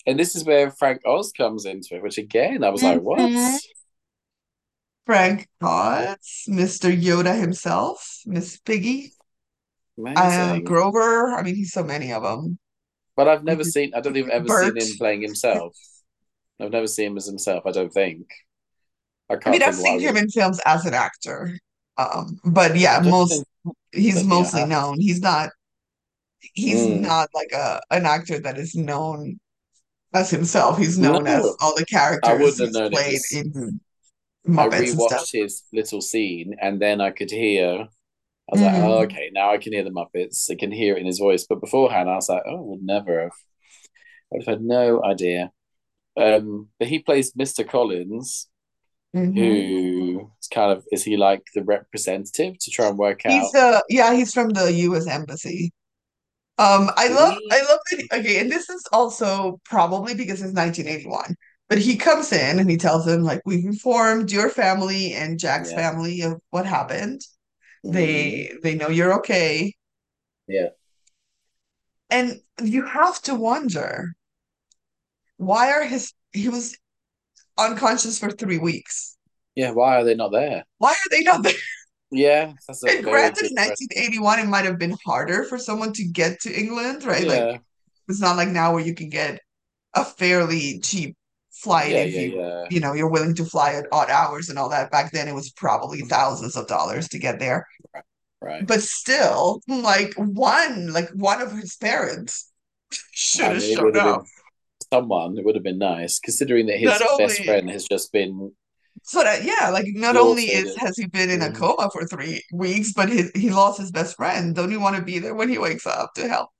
Speaker 1: And this is where Frank Oz comes into it, which again I was like, what?
Speaker 2: Frank Oz, Mr. Yoda himself, Miss Piggy, uh. Grover. I mean, he's so many of them.
Speaker 1: But I've never seen. I don't think I've ever
Speaker 2: Bert.
Speaker 1: seen him playing himself. I've never seen him as himself. I don't think. I
Speaker 2: I mean, I've seen him in films as an actor. Um, but yeah, most
Speaker 1: think-
Speaker 2: he's
Speaker 1: don't think I
Speaker 2: mostly known. He's not he's
Speaker 1: Mm.
Speaker 2: not like a an actor that is known as himself. He's known as all the characters he's played in Muppets stuff.
Speaker 1: rewatched his little scene, and then I could hear. I was like,
Speaker 2: Mhm.
Speaker 1: oh, okay, now I can hear the Muppets. I can hear it in his voice. But beforehand, I was like, oh, I would never have. I would have had no idea. Um, but he plays Mr. Collins,
Speaker 2: Mhm.
Speaker 1: who is kind of is he like the representative to try and work
Speaker 2: He's
Speaker 1: out?
Speaker 2: uh yeah, he's from the US Embassy. Um, I love? I love that he- okay, and this is also probably because it's 1981. But he comes in and he tells them like we've informed your family and Jack's
Speaker 1: Yeah.
Speaker 2: family of what happened.
Speaker 1: Mm,
Speaker 2: They they know you're okay.
Speaker 1: yeah.
Speaker 2: And you have to wonder why are his he was unconscious for three weeks.
Speaker 1: Yeah. Why are they not there?
Speaker 2: Why are they not *laughs* there?
Speaker 1: Yeah, that's a
Speaker 2: And granted, in 1981, it might have been harder for someone to get to England, right? Like
Speaker 1: Yeah.
Speaker 2: it's not like now where you can get a fairly cheap flight
Speaker 1: Yeah.
Speaker 2: if
Speaker 1: Yeah.
Speaker 2: you
Speaker 1: Yeah.
Speaker 2: you know you're willing to fly at odd hours and all that. Back then, it was probably thousands of dollars to get there.
Speaker 1: Right. right.
Speaker 2: But still, like one like one of his parents *laughs* should
Speaker 1: I
Speaker 2: have
Speaker 1: mean,
Speaker 2: shown
Speaker 1: would have
Speaker 2: up.
Speaker 1: someone. It would have been nice, considering that
Speaker 2: Not
Speaker 1: his best
Speaker 2: only
Speaker 1: friend has just been
Speaker 2: so that yeah, like not only is has he been in a
Speaker 1: Mm.
Speaker 2: coma for three weeks, but his, he lost his best friend. Don't you want to be there when he wakes up to help?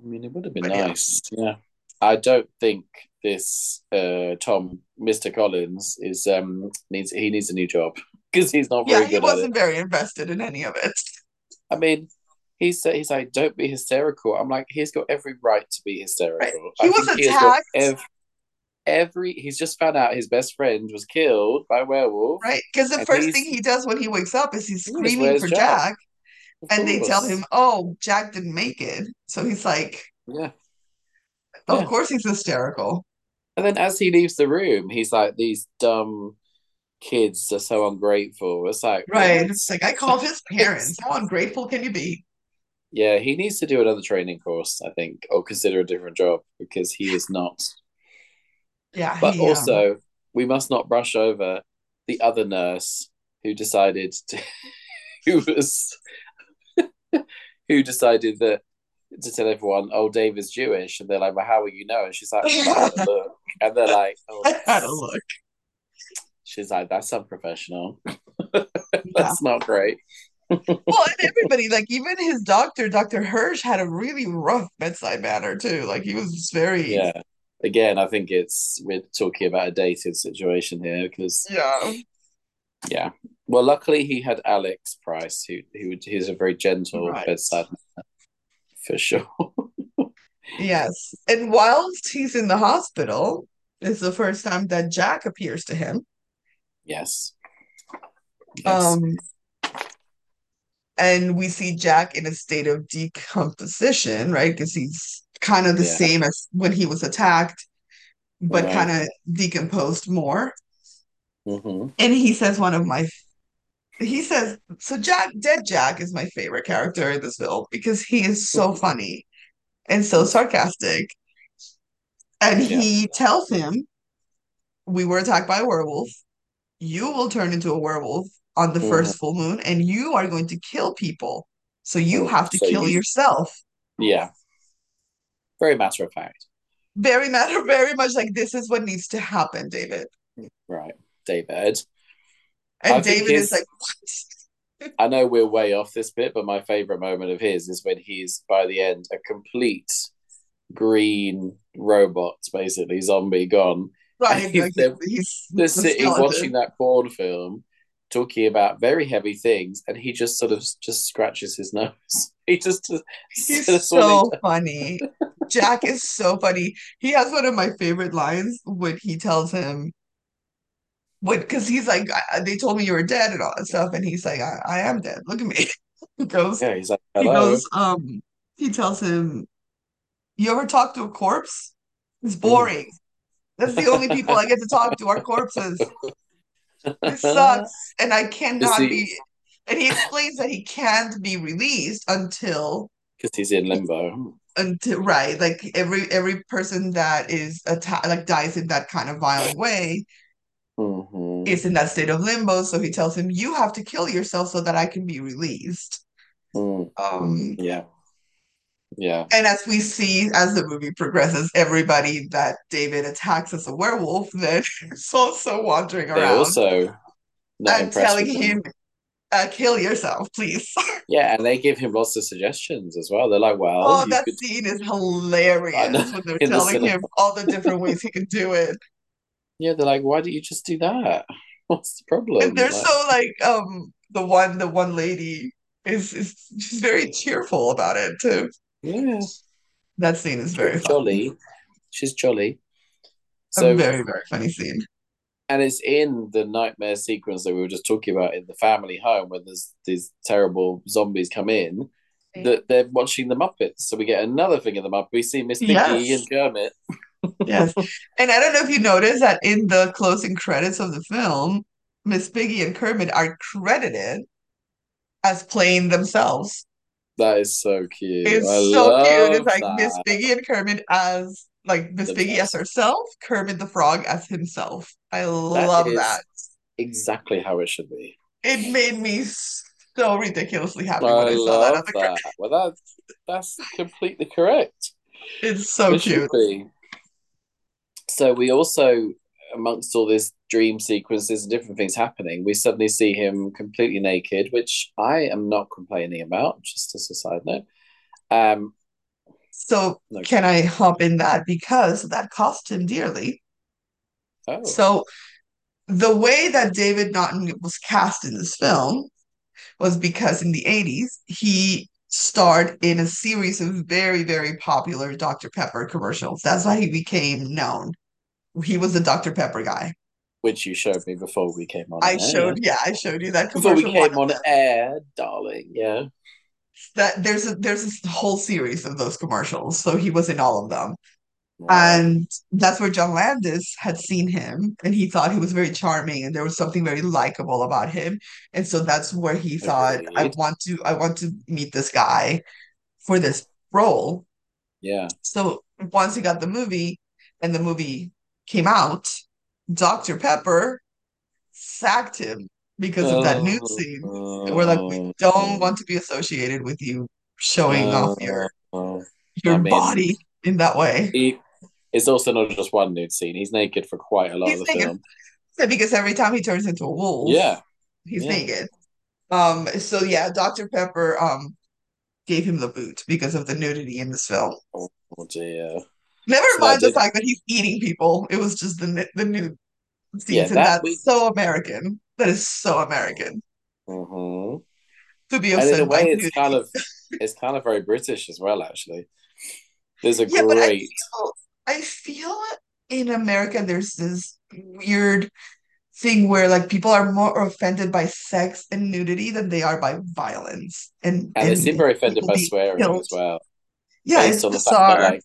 Speaker 1: I mean, it would have been
Speaker 2: But yeah.
Speaker 1: nice. Yeah. I don't think this uh Tom, Mr. Collins, is um needs he needs a new job *laughs* because he's not
Speaker 2: Yeah,
Speaker 1: very
Speaker 2: he
Speaker 1: good at it.
Speaker 2: wasn't very invested in any of it.
Speaker 1: I mean, he said he's like, don't be hysterical. I'm like, he's got every right to be
Speaker 2: Right.
Speaker 1: hysterical.
Speaker 2: He
Speaker 1: I
Speaker 2: was
Speaker 1: he
Speaker 2: attacked,
Speaker 1: ev- every. He's just found out his best friend was killed by a werewolf,
Speaker 2: right? Because the first thing he does when he wakes up is he's screaming for
Speaker 1: Jack?
Speaker 2: Jack, and they tell him, "Oh, Jack didn't make it." So he's like,
Speaker 1: yeah,
Speaker 2: of
Speaker 1: yeah.
Speaker 2: course he's hysterical.
Speaker 1: And then as he leaves the room, he's like, these dumb kids are so ungrateful. It's like,
Speaker 2: Right.
Speaker 1: what?
Speaker 2: It's like I called his *laughs* parents. How ungrateful can you be?
Speaker 1: yeah, he needs to do another training course, I think, or consider a different job because he is not.
Speaker 2: Yeah,
Speaker 1: But
Speaker 2: he um
Speaker 1: also, we must not brush over the other nurse who decided to, *laughs* who was, *laughs* who decided that to tell everyone, oh, Dave is Jewish, and they're like, well, how will you know? And she's like, I had a look, and they're like, oh, *laughs*
Speaker 2: I had a look.
Speaker 1: She's like, that's unprofessional. *laughs*
Speaker 2: Yeah.
Speaker 1: that's not great.
Speaker 2: Well, and *laughs* everybody, like even his doctor, Dr. Hirsch, had a really rough bedside manner too. Like he was very,
Speaker 1: Yeah. Again, I think it's we're talking about a dated situation here because
Speaker 2: yeah,
Speaker 1: yeah. Well, luckily he had Alex Price, who who he's a very gentle
Speaker 2: right.
Speaker 1: bedside manner for sure.
Speaker 2: Yes. And whilst he's in the hospital, it's the first time that Jack appears to him.
Speaker 1: yes. Yes.
Speaker 2: Um, and we see Jack in a state of decomposition, right? Because he's kind of the
Speaker 1: Yeah.
Speaker 2: same as when he was attacked, but
Speaker 1: Right.
Speaker 2: kind of decomposed more.
Speaker 1: hmm
Speaker 2: And he says one of my he says so Jack Dead Jack is my favorite character in this film because he is so funny and so sarcastic. And
Speaker 1: Yeah.
Speaker 2: he tells him, We were attacked by a werewolf. You will turn into a werewolf on the
Speaker 1: Mhm.
Speaker 2: first full moon, and you are going to kill people. So you have to
Speaker 1: So
Speaker 2: kill
Speaker 1: you
Speaker 2: yourself.
Speaker 1: yeah. Very matter of fact.
Speaker 2: Very matter, *laughs* very much like this is what needs to happen, David.
Speaker 1: Right. David.
Speaker 2: And David is like, What?
Speaker 1: I know we're way off this bit, but my favorite moment of his is when he's by the end a complete green robot, basically zombie gone,
Speaker 2: Right,
Speaker 1: he's
Speaker 2: like he's the
Speaker 1: sitting watching that porn film, talking about very heavy things, and he just sort of just scratches his nose. *laughs* He just
Speaker 2: He's so funny. Jack is so funny. He has one of my favorite lines when he tells him because he's like, I, they told me you were dead and all that stuff, and he's like, I, I am dead. Look at me. *laughs* He goes,
Speaker 1: Yeah, he's like, Hello.
Speaker 2: he goes, um, he tells him, You ever talk to a corpse? It's boring. That's the only people I get to talk to are corpses. This sucks. And I cannot
Speaker 1: he,
Speaker 2: be and he explains that he can't be released until
Speaker 1: because he's in limbo.
Speaker 2: until right, like every every person that is attacked like dies in that kind of violent way
Speaker 1: hmm
Speaker 2: is in that state of limbo. So he tells him, You have to kill yourself so that I can be released.
Speaker 1: Mm.
Speaker 2: Um
Speaker 1: Yeah, yeah.
Speaker 2: And as we see as the movie progresses, everybody that David attacks as a werewolf then *laughs* is also wandering around
Speaker 1: also not
Speaker 2: and telling
Speaker 1: him.
Speaker 2: uh, kill yourself, please. *laughs*
Speaker 1: Yeah, and they give him lots of suggestions as well. They're like, well,
Speaker 2: Oh, that
Speaker 1: could
Speaker 2: scene is *laughs* hilarious when they're
Speaker 1: in the
Speaker 2: telling him all the different ways he can do it.
Speaker 1: Yeah, they're like, why didn't you just do that? *laughs* What's the
Speaker 2: And
Speaker 1: problem?
Speaker 2: they're
Speaker 1: Like,
Speaker 2: so like um the one the one lady is is she's very cheerful about it too.
Speaker 1: yeah,
Speaker 2: That scene is very
Speaker 1: jo-
Speaker 2: funny.
Speaker 1: jolly. She's jolly.
Speaker 2: A
Speaker 1: So,
Speaker 2: very, very funny scene.
Speaker 1: and it's in the nightmare sequence that we were just talking about in the family home where there's these terrible zombies come in that they're watching the Muppets. So we get another thing in the Muppets. We see Miss Piggy and Kermit.
Speaker 2: Yes. And I don't know if you noticed that in the closing credits of the film, Miss Piggy and Kermit are credited as playing themselves.
Speaker 1: That is so cute. I
Speaker 2: It's so cute. It's like Miss
Speaker 1: that
Speaker 2: Piggy and Kermit as like Miss Piggy as herself, Kermit the Frog as himself. I love
Speaker 1: That
Speaker 2: love that.
Speaker 1: exactly how it should be.
Speaker 2: It made me so ridiculously happy when
Speaker 1: I
Speaker 2: I saw that on
Speaker 1: love
Speaker 2: the credits.
Speaker 1: that. Well, that's that's completely correct.
Speaker 2: It's so
Speaker 1: It
Speaker 2: cute.
Speaker 1: So we also, amongst all these dream sequences and different things happening, we suddenly see him completely naked, which I am not complaining about, just as a side note. Um,
Speaker 2: So
Speaker 1: no,
Speaker 2: can I hop in that because that cost him dearly.
Speaker 1: oh,
Speaker 2: So the way that David Naughton was cast in this film was because in the 80s he starred in a series of very, very popular Dr. Pepper commercials. That's why he became known. He was the Dr. Pepper guy.
Speaker 1: which you showed me before we came on
Speaker 2: I
Speaker 1: air.
Speaker 2: Showed, yeah, I showed you that
Speaker 1: before we came on air, darling. Yeah,
Speaker 2: That there's a there's a whole series of those commercials. So he was in all of them.
Speaker 1: Right.
Speaker 2: And that's where John Landis had seen him, and he thought he was very charming, and there was something very likable about him. And so that's where he thought, I want to, I want to meet this guy for this role.
Speaker 1: Yeah.
Speaker 2: So once he got the movie, and the movie came out, Dr. Pepper sacked him because of that nude scene. We're like, we don't want to be associated with you showing off your
Speaker 1: Oh,
Speaker 2: your body in that way.
Speaker 1: It's also not just one nude scene. He's naked for quite a lot
Speaker 2: He's
Speaker 1: of the
Speaker 2: naked.
Speaker 1: film.
Speaker 2: Yeah, because every time he turns into a wolf,
Speaker 1: Yeah,
Speaker 2: he's
Speaker 1: yeah.
Speaker 2: naked. Um, so yeah, Dr. Pepper um gave him the boot because of the nudity in this film.
Speaker 1: Oh, dear.
Speaker 2: Never
Speaker 1: So
Speaker 2: mind the fact that he's eating people. It was just the the nude
Speaker 1: yeah,
Speaker 2: scenes, and
Speaker 1: that we.
Speaker 2: that's so American. That is so American
Speaker 1: hmm
Speaker 2: to be
Speaker 1: And in a
Speaker 2: upset
Speaker 1: way, it's kind of it's kind of very British as well. Actually, there's a *laughs*
Speaker 2: Yeah, but I
Speaker 1: great
Speaker 2: feel I feel in America there's this weird thing where like people are more offended by sex and nudity than they are by violence and
Speaker 1: and they seem very offended by swearing
Speaker 2: killed.
Speaker 1: as well,
Speaker 2: Yeah,
Speaker 1: based
Speaker 2: it's
Speaker 1: on the fact that like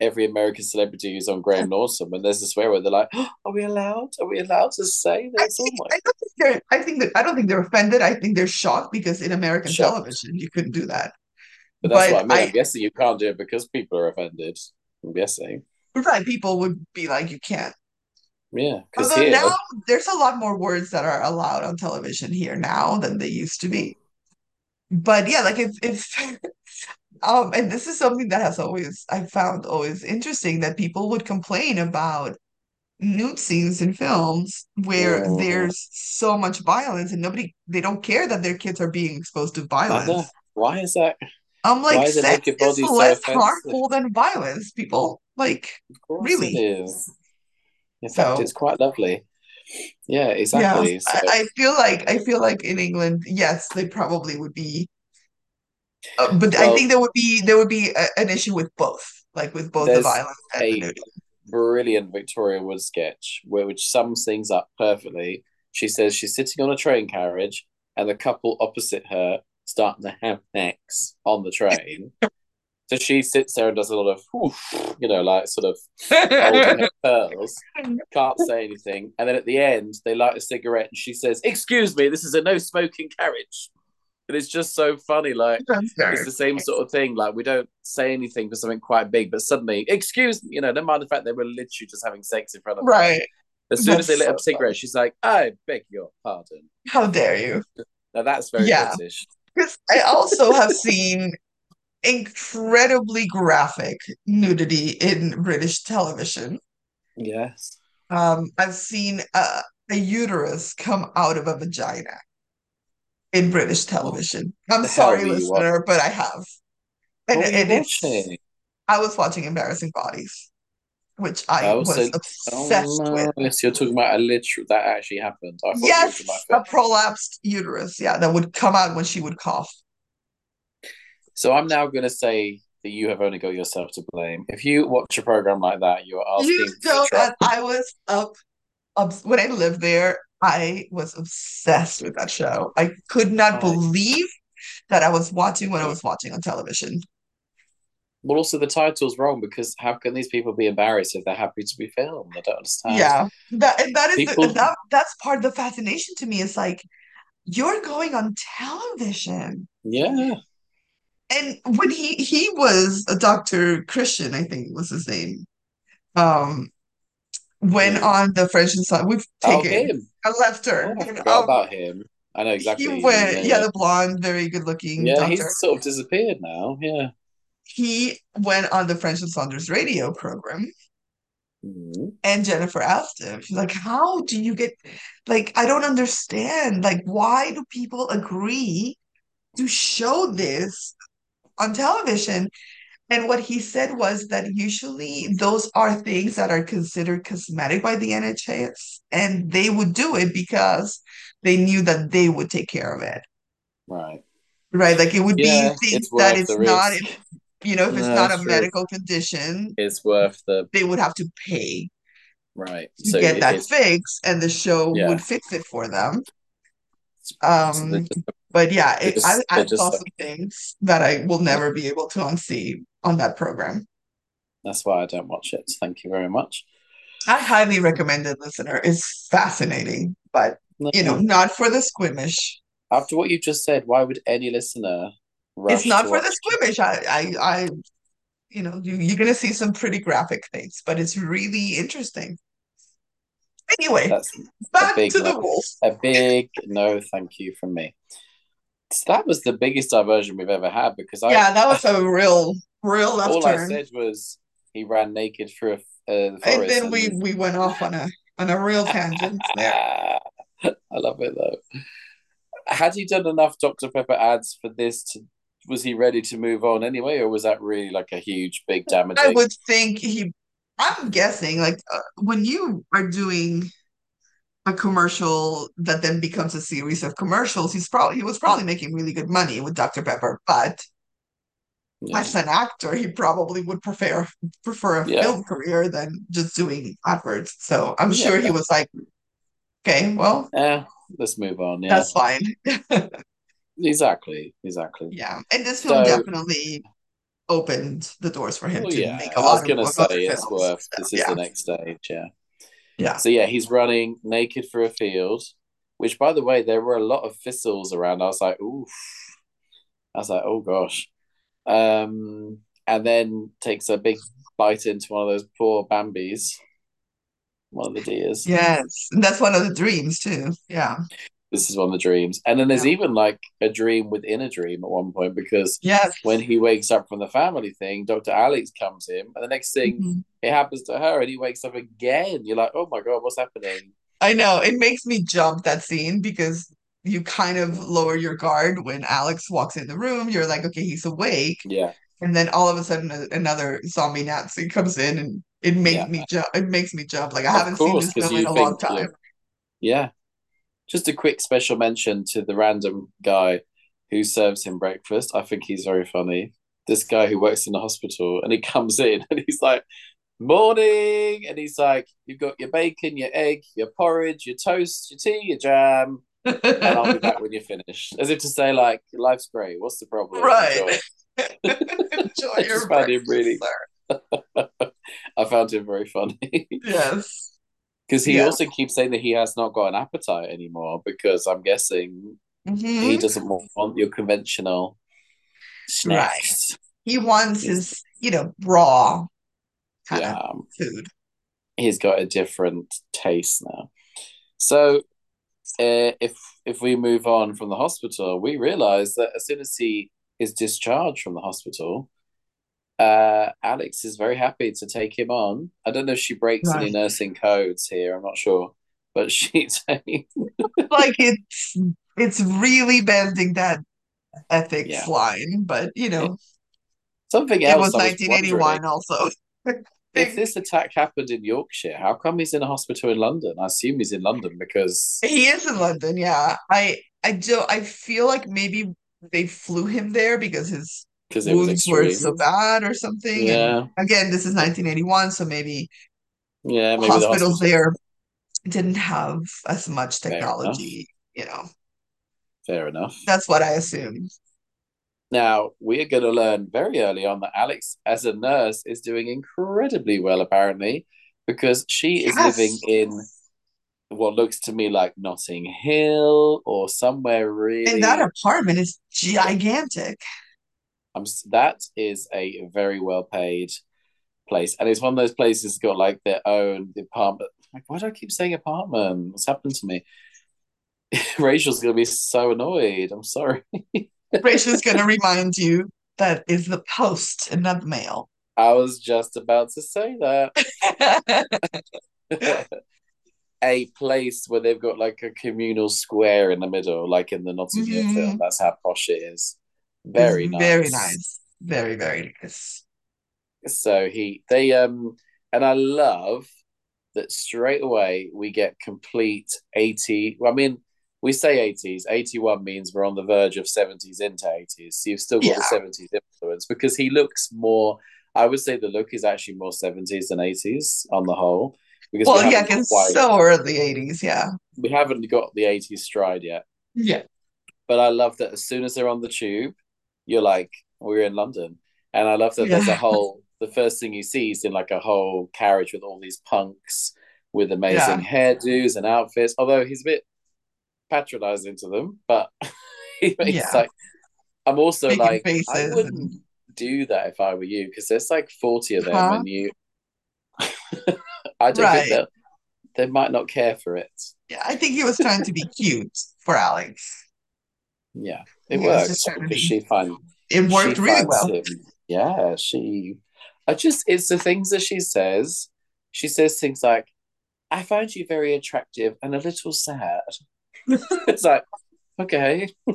Speaker 1: every American celebrity who's on Graham Norton, when there's a swear word, they're like, oh, "Are we allowed? Are we allowed to say
Speaker 2: I
Speaker 1: this?" Oh
Speaker 2: think
Speaker 1: my
Speaker 2: I don't think they're I think that I don't think they're offended. I think they're shocked because in American
Speaker 1: shocked!
Speaker 2: television you couldn't do that.
Speaker 1: But that's what I mean. I'm guessing you can't do it because people are offended. I'm guessing,
Speaker 2: right people would be like you can't.
Speaker 1: yeah, because
Speaker 2: now there's a lot more words that are allowed on television here now than they used to be. But yeah, like if if *laughs* um and this is something that has always I found always interesting that people would complain about nude scenes in films where
Speaker 1: mhm.
Speaker 2: there's so much violence and nobody they don't care that their kids are being exposed to violence.
Speaker 1: Why is that?
Speaker 2: I'm like, sex is
Speaker 1: body so
Speaker 2: less harmful than violence, people. Like, really.
Speaker 1: is. In fact, it's quite lovely. Yeah,
Speaker 2: yeah,
Speaker 1: exactly. So,
Speaker 2: I, I feel like I feel like in England, yes, they probably would be uh, but I think there would be there would be a, an issue with both, like with both the violence and the nudity.
Speaker 1: brilliant Victoria Wood sketch where which sums things up perfectly. She says she's sitting on a train carriage and the couple opposite her starting to have sex on the train. *laughs* So she sits there and does a lot of, whoosh, you know, like sort of holding her pearls, can't say anything. And then at the end, they light a cigarette and she says, Excuse me, this is a no smoking carriage. And it's just so funny. Like, it's the same sort of thing. Like, we don't say anything for something quite big, but suddenly, excuse me, you know, no mind the fact they were literally just having sex in front of her.
Speaker 2: right.
Speaker 1: As soon as they
Speaker 2: That's
Speaker 1: lit up
Speaker 2: cigarette, funny.
Speaker 1: she's like, I beg your pardon.
Speaker 2: How dare you?
Speaker 1: Now, that's very
Speaker 2: Yeah,
Speaker 1: British.
Speaker 2: Because I also have seen incredibly graphic nudity in British television.
Speaker 1: Yes.
Speaker 2: Um, I've seen a, a uterus come out of a vagina. in British television. I'm
Speaker 1: The
Speaker 2: sorry,
Speaker 1: were you watching?
Speaker 2: listener, but I have. And,
Speaker 1: What were you
Speaker 2: and it's? I was watching Embarrassing Bodies, which I
Speaker 1: Oh,
Speaker 2: was
Speaker 1: so oh
Speaker 2: obsessed with.
Speaker 1: no, yes, you're talking about a literal that actually happened. I thought you were talking
Speaker 2: Yes, a prolapsed uterus, yeah, that would come out when she would cough.
Speaker 1: So I'm now going to say that you have only got yourself to blame. If you watch a program like that, you're asking for
Speaker 2: don't. I was up, up when I lived there, I was obsessed with that show. I could not
Speaker 1: I,
Speaker 2: believe that I was watching what I was watching on television.
Speaker 1: Well, also the title's wrong because how can these people be embarrassed if they're happy to be filmed? I don't understand.
Speaker 2: Yeah, that and that is the,
Speaker 1: People,
Speaker 2: that that's part of the fascination to me. Is like you're going on television,
Speaker 1: yeah,
Speaker 2: and when he he was a Dr. Christian, I think was his name. Um, when
Speaker 1: who?
Speaker 2: on the French and we've
Speaker 1: Oh,
Speaker 2: taken
Speaker 1: him.
Speaker 2: I left
Speaker 1: Oh,
Speaker 2: her.
Speaker 1: I forgot
Speaker 2: Um,
Speaker 1: about him. I know exactly
Speaker 2: he
Speaker 1: who you mean.
Speaker 2: went,
Speaker 1: Yeah,
Speaker 2: yeah,
Speaker 1: yeah.
Speaker 2: the blonde, very good looking
Speaker 1: Yeah,
Speaker 2: doctor.
Speaker 1: he's sort of disappeared now. Yeah.
Speaker 2: He went on the French and Saunders radio program,
Speaker 1: Mhm.
Speaker 2: and Jennifer asked him, she's like, "How do you get? Like, I don't understand. Like, why do people agree to show this on television?" And what he said was that usually those are things that are considered cosmetic by the NHS, and they would do it because they knew that they would take care of it,
Speaker 1: Right.
Speaker 2: right? Like it would be things that it's not, you know, if it's
Speaker 1: No,
Speaker 2: not a
Speaker 1: true.
Speaker 2: medical condition,
Speaker 1: It's worth the
Speaker 2: they would have to pay
Speaker 1: right.
Speaker 2: to
Speaker 1: So
Speaker 2: get that
Speaker 1: is.
Speaker 2: fixed, and the show
Speaker 1: Yeah.
Speaker 2: would fix it for them.
Speaker 1: So
Speaker 2: Um,
Speaker 1: just,
Speaker 2: but yeah, it, I,
Speaker 1: just,
Speaker 2: I
Speaker 1: just
Speaker 2: saw
Speaker 1: like
Speaker 2: some things that I will never be able to unsee on that program.
Speaker 1: that's why I don't watch it. Thank you very much.
Speaker 2: I highly recommend it, listener. It's fascinating, but you know, not for the squimish.
Speaker 1: After what you've just said, why would any listener
Speaker 2: It's not for the squimish. I, I, I, you know, you, you're gonna see some pretty graphic things, but it's really interesting. Anyway,
Speaker 1: That's
Speaker 2: back to the
Speaker 1: no.
Speaker 2: wolf.
Speaker 1: A big no, thank you from me. So that was the biggest diversion we've ever had because I
Speaker 2: Yeah, that was a *laughs* real, real left
Speaker 1: all I said was he ran naked through a, uh, the
Speaker 2: And then we
Speaker 1: and
Speaker 2: we went off on a on a real tangent there. *laughs*
Speaker 1: I love it though. Had he done enough Dr. Pepper ads for this to was he ready to move on anyway, or was that really like a huge, big
Speaker 2: damage?
Speaker 1: I
Speaker 2: would think he. I'm guessing like uh, when you are doing a commercial that then becomes a series of commercials, he's probably he was probably making really good money with Dr. Pepper, but
Speaker 1: Yeah,
Speaker 2: as an actor, he probably would prefer prefer a
Speaker 1: yeah,
Speaker 2: film career than just doing adverts. So I'm
Speaker 1: yeah,
Speaker 2: sure he was like, okay, well,
Speaker 1: yeah. Let's move on. Yeah,
Speaker 2: that's fine. *laughs*
Speaker 1: exactly, exactly.
Speaker 2: Yeah, and this film
Speaker 1: So,
Speaker 2: definitely opened the doors for him
Speaker 1: well,
Speaker 2: to
Speaker 1: yeah,
Speaker 2: make a
Speaker 1: I was
Speaker 2: lot of
Speaker 1: gonna
Speaker 2: of
Speaker 1: say it's
Speaker 2: films.
Speaker 1: worth.
Speaker 2: So
Speaker 1: This is
Speaker 2: yeah,
Speaker 1: the next stage. Yeah.
Speaker 2: yeah.
Speaker 1: So yeah, he's running naked through a field, which, by the way, there were a lot of thistles around. I was like, oof. I was like, oh gosh. Um, and then takes a big bite into one of those poor Bambis, one of the deers.
Speaker 2: Yes, and that's one of the dreams too. Yeah,
Speaker 1: This is one of the dreams. And then there's
Speaker 2: yeah,
Speaker 1: even like a dream within a dream at one point because
Speaker 2: yes.
Speaker 1: when he wakes up from the family thing, Dr. Alex comes in, and the next thing
Speaker 2: Mhm.
Speaker 1: it happens to her, and he wakes up again. You're like, oh my god, what's happening?
Speaker 2: I know it makes me jump that scene because you kind of lower your guard when Alex walks in the room. You're like, okay, he's awake,
Speaker 1: Yeah,
Speaker 2: and then all of a sudden a- another zombie Nazi comes in, and it makes
Speaker 1: yeah.
Speaker 2: me jump. It makes me jump. Like I
Speaker 1: Of
Speaker 2: haven't seen this film in a long time.
Speaker 1: Yeah. Just a quick special mention to the random guy who serves him breakfast. I think he's very funny. This guy who works in the hospital and he comes in *laughs* and he's like, Morning. And he's like, You've got your bacon, your egg, your porridge, your toast, your tea, your jam, and I'll be back when you're finished. As if to say, like, life's great. What's the problem? *laughs*
Speaker 2: Right.
Speaker 1: Enjoy. *laughs*
Speaker 2: Enjoy
Speaker 1: I
Speaker 2: your
Speaker 1: found him
Speaker 2: breakfast,
Speaker 1: really. I found him very funny.
Speaker 2: Yes.
Speaker 1: Because he
Speaker 2: Yeah.
Speaker 1: also keeps saying that he has not got an appetite anymore because I'm guessing he
Speaker 2: hmm
Speaker 1: doesn't want your conventional
Speaker 2: Right. He wants his, you know, raw kind of
Speaker 1: yeah,
Speaker 2: food.
Speaker 1: he's got a different taste now. So uh, if if we move on from the hospital, we realize that as soon as he is discharged from the hospital, uh, Alex is very happy to take him on. I don't know if she breaks any nursing codes here. I'm not sure, but *laughs* she's
Speaker 2: Like it's it's really bending that ethics
Speaker 1: Yeah.
Speaker 2: line, but you know,
Speaker 1: Something
Speaker 2: it
Speaker 1: else
Speaker 2: was
Speaker 1: was
Speaker 2: 1981 also. *laughs*
Speaker 1: If this attack happened in Yorkshire, how come he's in a hospital in London? I assume he's in London because
Speaker 2: he is in London, yeah. I I do I feel like maybe they flew him there because his
Speaker 1: because it was
Speaker 2: wounds were so bad or something. And
Speaker 1: Yeah.
Speaker 2: again, this is 1981, so maybe
Speaker 1: Yeah, maybe the
Speaker 2: hospitals
Speaker 1: hospital.
Speaker 2: there didn't have as much technology, you know.
Speaker 1: Fair enough.
Speaker 2: That's what I assume.
Speaker 1: Now, we're going to learn very early on that Alex, as a nurse, is doing incredibly well, apparently, because she is living in what looks to me like Notting Hill or somewhere really.
Speaker 2: And that apartment is gigantic.
Speaker 1: Um, that is a very well paid place. And it's one of those places that's got like their own apartment. Like, why do I keep saying apartment? What's happened to me? *laughs* Rachel's going to be so annoyed. I'm sorry. *laughs*
Speaker 2: Rachel's gonna remind you that is the post and not the mail.
Speaker 1: I was just about to say that. *laughs* a place where they've got like a communal square in the middle, like in the Notting Hill film. That's how posh it is. Very
Speaker 2: very
Speaker 1: nice.
Speaker 2: nice. Very, very nice.
Speaker 1: So he they um and I love that straight away we get complete 80 well, I mean we say 80s 81 means we're on the verge of 70s into 80s so you've still got
Speaker 2: Yeah.
Speaker 1: the 70s influence because he looks more I would say the look is actually more 70s than 80s on the whole because we
Speaker 2: Well, yeah,
Speaker 1: haven't
Speaker 2: because so early 80s, yeah.
Speaker 1: we haven't got the 80s stride yet
Speaker 2: Yeah.
Speaker 1: but I love that as soon as they're on the tube you're like we're in London and I love that there's a whole the first thing you see is in like a whole carriage with all these punks with amazing
Speaker 2: Yeah.
Speaker 1: hairdos and outfits although he's a bit patronizing to them but *laughs* it's
Speaker 2: Yeah.
Speaker 1: like I'm also
Speaker 2: Making
Speaker 1: like I wouldn't
Speaker 2: and
Speaker 1: do that if I were you because there's like 40 of them
Speaker 2: huh?
Speaker 1: and uh-huh. you *laughs* I don't think
Speaker 2: Right.
Speaker 1: that they might not care for it
Speaker 2: Yeah, I think he was trying to be cute for Alex.
Speaker 1: yeah it
Speaker 2: He was
Speaker 1: works
Speaker 2: just trying to
Speaker 1: because
Speaker 2: be.
Speaker 1: she finds
Speaker 2: It worked really well.
Speaker 1: him yeah she I just it's the things that she says she says things like I find you very attractive and a little sad *laughs* it's like okay *laughs*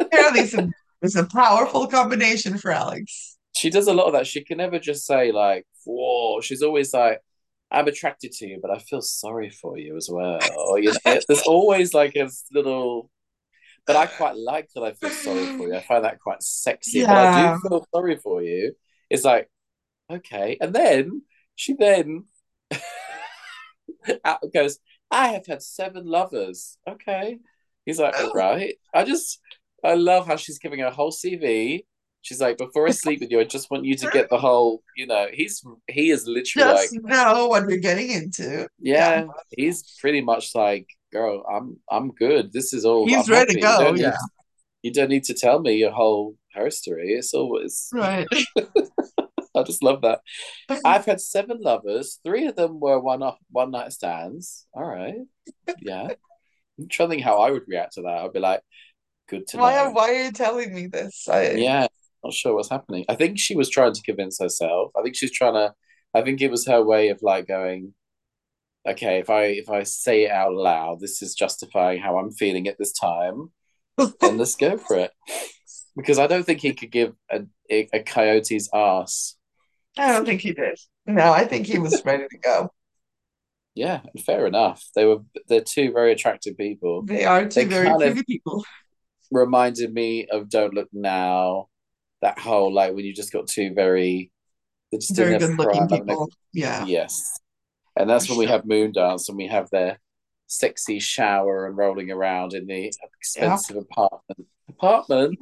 Speaker 2: Apparently, it's a, it's a powerful combination for Alex.
Speaker 1: she does a lot of that she can never just say like whoa she's always like I'm attracted to you but I feel sorry for you as well you know there's always like a little but I quite like that I feel sorry for you. I find that quite sexy. Yeah. but I do feel sorry for you. It's like okay. And then she then *laughs* goes I have had seven lovers. Okay. He's like
Speaker 2: Oh,
Speaker 1: right. I just I love how she's giving her whole CV she's like before I sleep with you I just want you to get the whole you know he's he is literally like
Speaker 2: Just know what you're getting into. Yeah.
Speaker 1: yeah. He's pretty much like girl I'm I'm good this is all
Speaker 2: He's
Speaker 1: I'm
Speaker 2: ready to
Speaker 1: happy you
Speaker 2: go.
Speaker 1: need
Speaker 2: Yeah.
Speaker 1: you don't need to tell me your whole history it's always
Speaker 2: Right. *laughs*
Speaker 1: I just love that *laughs* I've had seven lovers. Three of them were one off one night stands. All right. Yeah. I'm trying to think how I would react to that. I'd be like, good to
Speaker 2: Why are
Speaker 1: know.
Speaker 2: why are you telling me this? I
Speaker 1: Yeah. Not sure what's happening. I think she was trying to convince herself. I think she's trying to I think it was her way of like going, okay, if I if I say it out loud, this is justifying how I'm feeling at this time, then let's go for it. *laughs* Because I don't think he could give a, a, coyote's ass.
Speaker 2: I don't think he did. No, I think he was ready to go.
Speaker 1: Yeah, and fair enough. They were they're two very attractive people.
Speaker 2: They are
Speaker 1: They
Speaker 2: two very
Speaker 1: kind
Speaker 2: pretty people.
Speaker 1: reminded me of Don't Look Now. That whole like when you just got two very they just
Speaker 2: Very good looking people. Yeah,
Speaker 1: Yes. And that's when we have Moondance and we have their sexy shower and rolling around in the
Speaker 2: Yeah.
Speaker 1: expensive apartment. Apartment?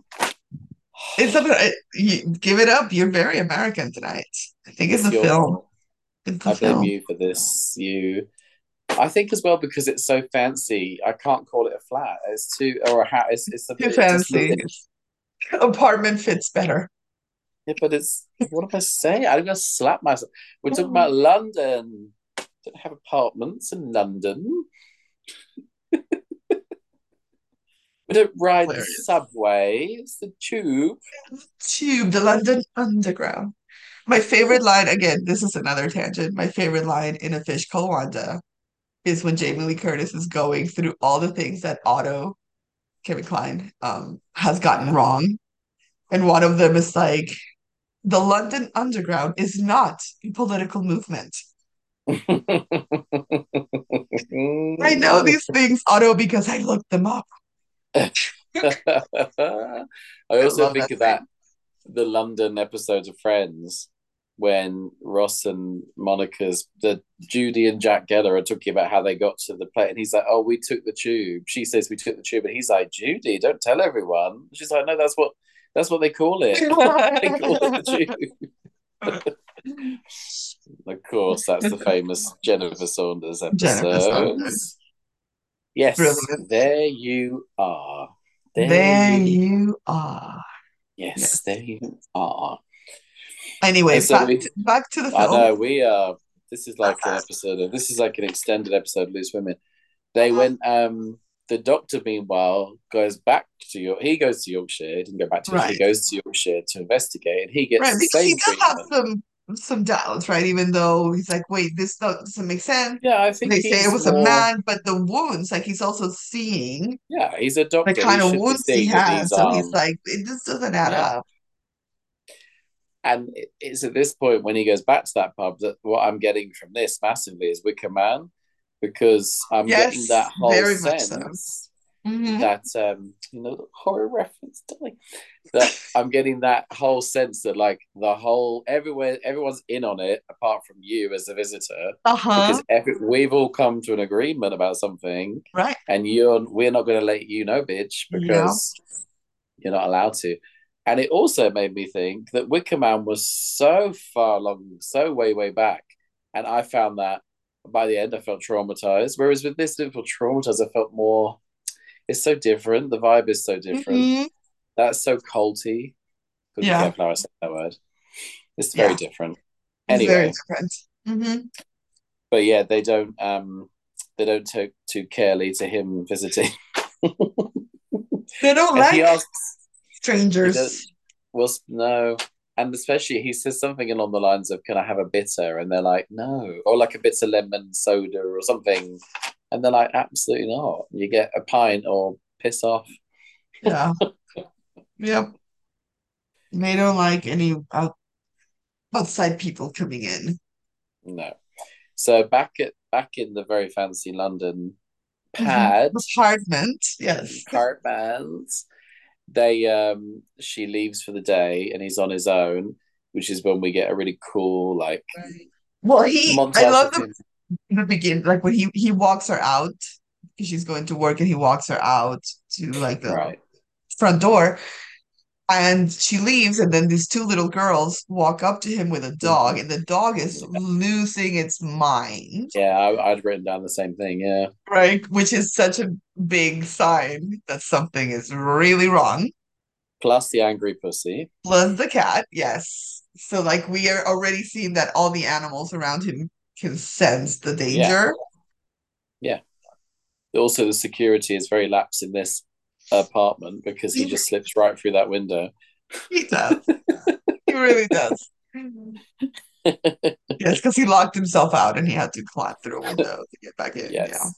Speaker 2: It's a it, you, give it up. You're very American tonight. I think it's
Speaker 1: It's your
Speaker 2: film. It's the
Speaker 1: I blame
Speaker 2: film.
Speaker 1: you for this. You I think as well because it's so fancy, I can't call it a flat. It's too or a house. It's, it's a
Speaker 2: Too
Speaker 1: bit it just
Speaker 2: fancy. Apartment fits better.
Speaker 1: Yeah, but it's what am I saying? I'm gonna slap myself. We're talking about *laughs* London. Don't have apartments in London. We *laughs* don't ride the
Speaker 2: hilarious.
Speaker 1: subway. It's the tube.
Speaker 2: Tube, the London Underground. My favorite line, again, this is another tangent. My favorite line in A Fish Called Wanda is when Jamie Lee Curtis is going through all the things that Otto Kevin Kline, um has gotten wrong. And one of them is like the London Underground is not a political movement. *laughs* I know these things, Otto, because I looked them up. *laughs*
Speaker 1: I also
Speaker 2: love
Speaker 1: think
Speaker 2: that
Speaker 1: of that the London episodes of Friends when Ross and Monica's the Judy and Jack Geller are talking about how they got to the play, and he's like, "Oh, we took the tube." She says, "We took the tube," and he's like, "Judy, don't tell everyone." She's like, "No, that's what that's what they call it. *laughs* they call it the tube." *laughs* of course, that's the famous Jennifer Saunders
Speaker 2: Jennifer
Speaker 1: episode.
Speaker 2: Saunders.
Speaker 1: Yes,
Speaker 2: Brilliant.
Speaker 1: there you are.
Speaker 2: There
Speaker 1: you,
Speaker 2: you are.
Speaker 1: yes,
Speaker 2: Yes.
Speaker 1: there you are.
Speaker 2: Anyway,
Speaker 1: so
Speaker 2: back
Speaker 1: we-
Speaker 2: to, back to the
Speaker 1: I know we are. This is like an episode of. This is like an extended episode of Loose Women. They went. Um, the doctor, meanwhile, goes back to York. He goes to Yorkshire. He didn't go back to. Yorkshire. He goes to Yorkshire to investigate, and he gets
Speaker 2: Right,
Speaker 1: the
Speaker 2: because he
Speaker 1: same
Speaker 2: does have some some doubts, right? Even though he's like, wait, this doesn't make sense.
Speaker 1: Yeah, I think
Speaker 2: They say it was a man, but the wounds, like he's also seeing
Speaker 1: Yeah, he's a doctor.
Speaker 2: the kind
Speaker 1: he
Speaker 2: of wounds he has. So he's
Speaker 1: um,
Speaker 2: like, it just doesn't add
Speaker 1: Yeah.
Speaker 2: up.
Speaker 1: And it's at this point when he goes back to that pub that what I'm getting from this massively is Wicker Man, because I'm
Speaker 2: Yes,
Speaker 1: getting that whole
Speaker 2: very much so.
Speaker 1: sense
Speaker 2: Mhm.
Speaker 1: that um you know the horror reference darling that I'm getting that whole sense that like the whole everywhere everyone's in on it apart from you as a visitor
Speaker 2: Uh-huh.
Speaker 1: because every, we've all come to an agreement about something
Speaker 2: Right.
Speaker 1: and you're we're not going to let you know bitch
Speaker 2: Yeah.
Speaker 1: because you're not allowed to and it also made me think that Wicker Man was so far along so way way back and I found that by the end I felt traumatized whereas with this little traumatized I felt more it's so different the vibe is so different
Speaker 2: Mhm.
Speaker 1: that's so culty couldn't
Speaker 2: Yeah.
Speaker 1: how I say that word it's very
Speaker 2: Yeah.
Speaker 1: different
Speaker 2: It's
Speaker 1: anyway
Speaker 2: very different. Mhm.
Speaker 1: but yeah they don't um they don't take too carely to him visiting
Speaker 2: They don't
Speaker 1: and
Speaker 2: like
Speaker 1: asks
Speaker 2: strangers.
Speaker 1: well, no. And especially, he says something along the lines of, Can I have a bitter? And they're like, No. Or like a bitter lemon soda or something. And they're like, Absolutely not. You get a pint or piss off.
Speaker 2: Yeah. *laughs* Yep. They don't like any out outside people coming in.
Speaker 1: No. So back at back in the very fancy London
Speaker 2: Mhm.
Speaker 1: pad
Speaker 2: Apartment. Yes.
Speaker 1: apartments, they um she leaves for the day and he's on his own, which is when we get a really cool like
Speaker 2: Well, he, I love the, the beginning, like when he he walks her out because she's going to work and he walks her out to like the
Speaker 1: Right.
Speaker 2: front door and she leaves and then these two little girls walk up to him with a mm-hmm. dog and the dog is losing its mind
Speaker 1: Yeah, I, I'd written down the same thing. Yeah.
Speaker 2: right which is such a big sign that something is really wrong
Speaker 1: Plus the angry pussy.
Speaker 2: plus the cat yes so like we are already seeing that all the animals around him can sense the danger Yeah.
Speaker 1: Also, the security is very lax in this apartment because he just slips right through that window. *laughs*
Speaker 2: he does he really does *laughs* yes because he locked himself out and he had to climb through a window to get back in
Speaker 1: Yes.
Speaker 2: yeah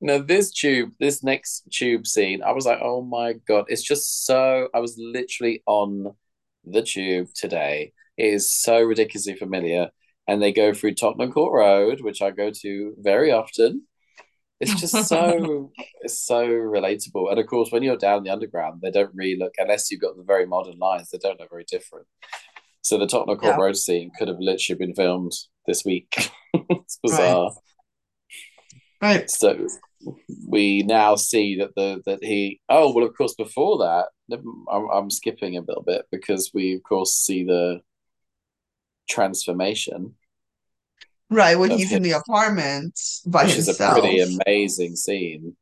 Speaker 1: Now, this tube, this next tube scene, I was like, oh my God, it's just so. I was literally on the tube today. It is so ridiculously familiar. And they go through Tottenham Court Road, which I go to very often. It's *laughs* just so, it's so relatable. And of course, when you're down the underground, they don't really look, unless you've got the very modern lines, they don't look very different. So the Tottenham Court
Speaker 2: Yeah.
Speaker 1: Road scene could have literally been filmed this week. *laughs* it's bizarre.
Speaker 2: right
Speaker 1: So we now see that the that he oh well of course before that I'm, I'm skipping a little bit because we of course see the transformation
Speaker 2: Right, when he's in the apartment by
Speaker 1: which is a pretty amazing scene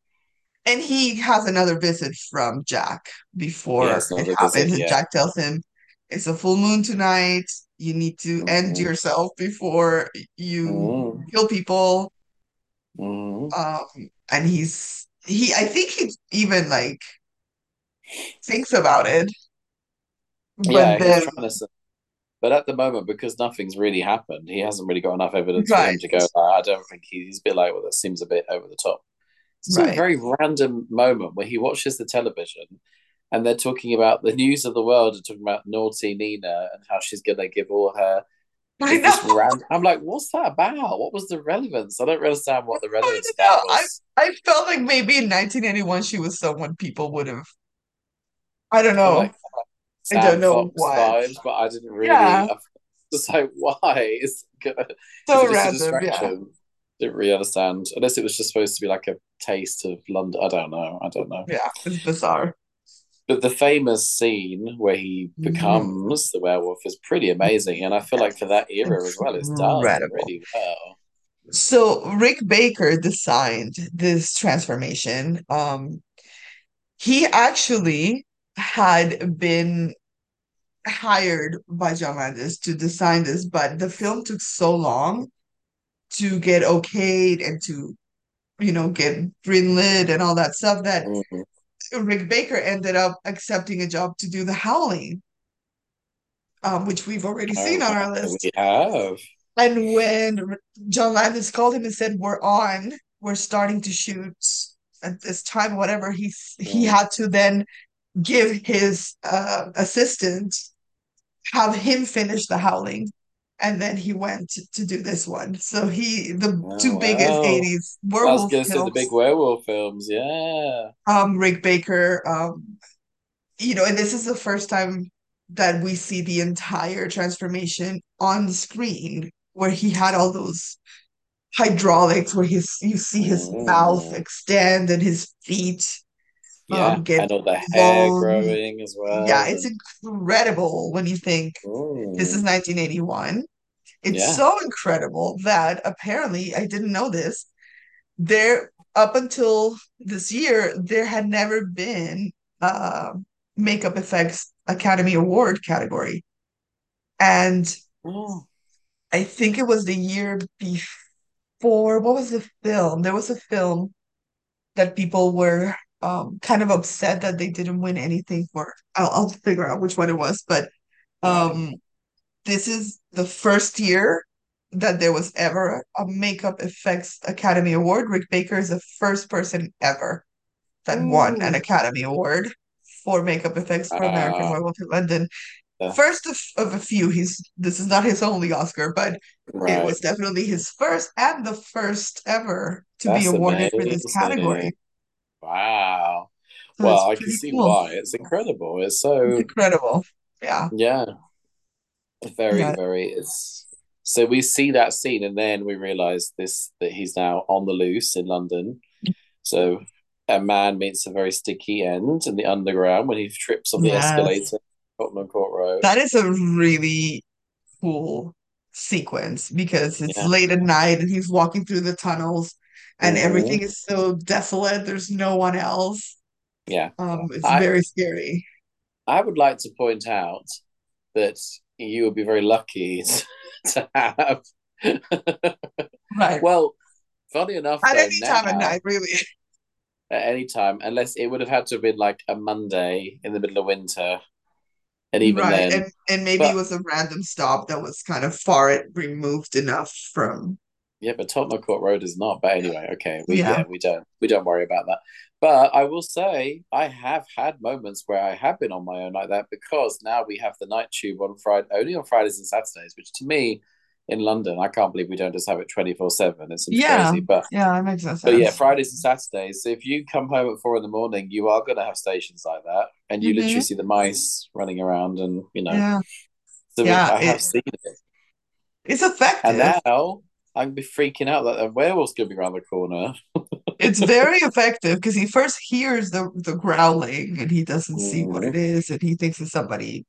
Speaker 2: And he has another visit from Jack before
Speaker 1: has
Speaker 2: it happens.
Speaker 1: visit, yeah.
Speaker 2: Jack tells him, It's a full moon tonight. You need to end
Speaker 1: Mhm.
Speaker 2: yourself before you
Speaker 1: Mm,
Speaker 2: kill people.
Speaker 1: mm.
Speaker 2: Um, and he's he I think he even like thinks about it. But
Speaker 1: yeah
Speaker 2: then
Speaker 1: he's trying to but at the moment because nothing's really happened he hasn't really got enough evidence for him to go "Ah, I don't think he, he's a bit like well that seems a bit over the top It's a very random moment where he watches the television and they're talking about the news of the world and talking about naughty Nina and how she's gonna give all her
Speaker 2: I know.
Speaker 1: random. I'm like, what's that about? What was the relevance? I don't understand what the *laughs*
Speaker 2: I
Speaker 1: relevance of
Speaker 2: don't
Speaker 1: that
Speaker 2: know. I
Speaker 1: was.
Speaker 2: I felt like maybe in 1981 she was someone people would have. I don't know.
Speaker 1: like
Speaker 2: I don't know
Speaker 1: Fox
Speaker 2: what.
Speaker 1: vibes, but I didn't
Speaker 2: Yeah,
Speaker 1: really. *laughs* I was like, why? Is *laughs*
Speaker 2: so
Speaker 1: it just a
Speaker 2: random. Yeah.
Speaker 1: Didn't really understand. Unless it was just supposed to be like a taste of London. I don't know. I don't know.
Speaker 2: yeah. It's bizarre.
Speaker 1: But the famous scene where he
Speaker 2: Mhm.
Speaker 1: becomes the werewolf is pretty amazing, and I feel like for that era as well, it's done
Speaker 2: Incredible.
Speaker 1: really well.
Speaker 2: So Rick Baker designed this transformation. Um, he actually had been hired by John Landis to design this, but the film took so long to get okayed and to, you know, get greenlit and all that stuff that
Speaker 1: Mhm.
Speaker 2: Rick Baker ended up accepting a job to do The Howling, um, which we've already seen
Speaker 1: Oh,
Speaker 2: on our list.
Speaker 1: we have.
Speaker 2: And when John Landis called him and said, "We're on, we're starting to shoot at this time," whatever, he he
Speaker 1: Mm.
Speaker 2: had to then give his uh, assistant have him finish The Howling, and then he went to, to do this one. So he the two
Speaker 1: Oh,
Speaker 2: biggest
Speaker 1: wow.
Speaker 2: 80s
Speaker 1: I was
Speaker 2: werewolf
Speaker 1: gonna say the big
Speaker 2: films,
Speaker 1: werewolf films. Yeah.
Speaker 2: um, Rick Baker, um, you know, and this is the first time that we see the entire transformation on screen where he had all those hydraulics where his you see his mouth
Speaker 1: Mm.
Speaker 2: extend and his feet
Speaker 1: Yeah,
Speaker 2: um
Speaker 1: and all the hair
Speaker 2: long.
Speaker 1: growing as well.
Speaker 2: Yeah,
Speaker 1: it's
Speaker 2: incredible when you think this is
Speaker 1: mm,
Speaker 2: 1981. It's
Speaker 1: yeah.
Speaker 2: so incredible that apparently I didn't know this. There up until this year, there had never been a makeup effects Academy Award category. And
Speaker 1: Oh,
Speaker 2: I think it was the year before, what was the film? There was a film that people were um, kind of upset that they didn't win anything for. I'll, I'll figure out which one it was, but um, this is the first year that there was ever a Makeup Effects Academy Award. Rick Baker is the first person ever that won an Academy Award for makeup effects for American
Speaker 1: Ah,
Speaker 2: Werewolf in London. First of, of a few. He's this is not his only Oscar, but it was definitely his first and the first ever to be
Speaker 1: That's
Speaker 2: awarded for this
Speaker 1: amazing.
Speaker 2: category.
Speaker 1: Wow.
Speaker 2: So
Speaker 1: Well, I can see
Speaker 2: cool.
Speaker 1: why. It's incredible. It's
Speaker 2: It's
Speaker 1: so,
Speaker 2: incredible. Yeah.
Speaker 1: yeah, very,
Speaker 2: Yeah.
Speaker 1: very. It's so we see that scene, and then we realize this that he's now on the loose in London. So a man meets a very sticky end in the underground when he trips on the
Speaker 2: Yes.
Speaker 1: escalator, Tottenham Court Road.
Speaker 2: That is a really cool sequence because it's
Speaker 1: Yeah.
Speaker 2: late at night and he's walking through the tunnels and everything
Speaker 1: hmm
Speaker 2: is so desolate. There's no one else.
Speaker 1: Yeah.
Speaker 2: Um, it's
Speaker 1: I
Speaker 2: very scary.
Speaker 1: I would like to point out that you would be very lucky *laughs* to have. *laughs*
Speaker 2: Right.
Speaker 1: well, funny enough,
Speaker 2: At
Speaker 1: though,
Speaker 2: any time at
Speaker 1: now
Speaker 2: night, really.
Speaker 1: at any time, unless it would have had to have been like a Monday in the middle of winter, and even
Speaker 2: Right.
Speaker 1: then,
Speaker 2: And and maybe it was a random stop that was kind of far removed enough from
Speaker 1: yeah, but Tottenham Court Road is not. But anyway, okay, we
Speaker 2: yeah.
Speaker 1: yeah, we don't we don't worry about that. But I will say I have had moments where I have been on my own like that because now we have the night tube on Friday only on Fridays and Saturdays, which to me in London, I can't believe we don't just have it 24-7. It seems
Speaker 2: Yeah.
Speaker 1: crazy. But
Speaker 2: Yeah, that makes no
Speaker 1: but yeah. Fridays and Saturdays. So if you come home at four in the morning, you are gonna have stations like that. And you literally
Speaker 2: hmm
Speaker 1: see the mice running around and you know.
Speaker 2: Yeah.
Speaker 1: So
Speaker 2: Yeah,
Speaker 1: I
Speaker 2: it
Speaker 1: have seen it.
Speaker 2: it's effective.
Speaker 1: And now I'm be freaking out that a werewolf's gonna be around the corner. *laughs*
Speaker 2: It's very effective because he first hears the the growling and he doesn't see what it
Speaker 1: Mhm.
Speaker 2: and he thinks it's somebody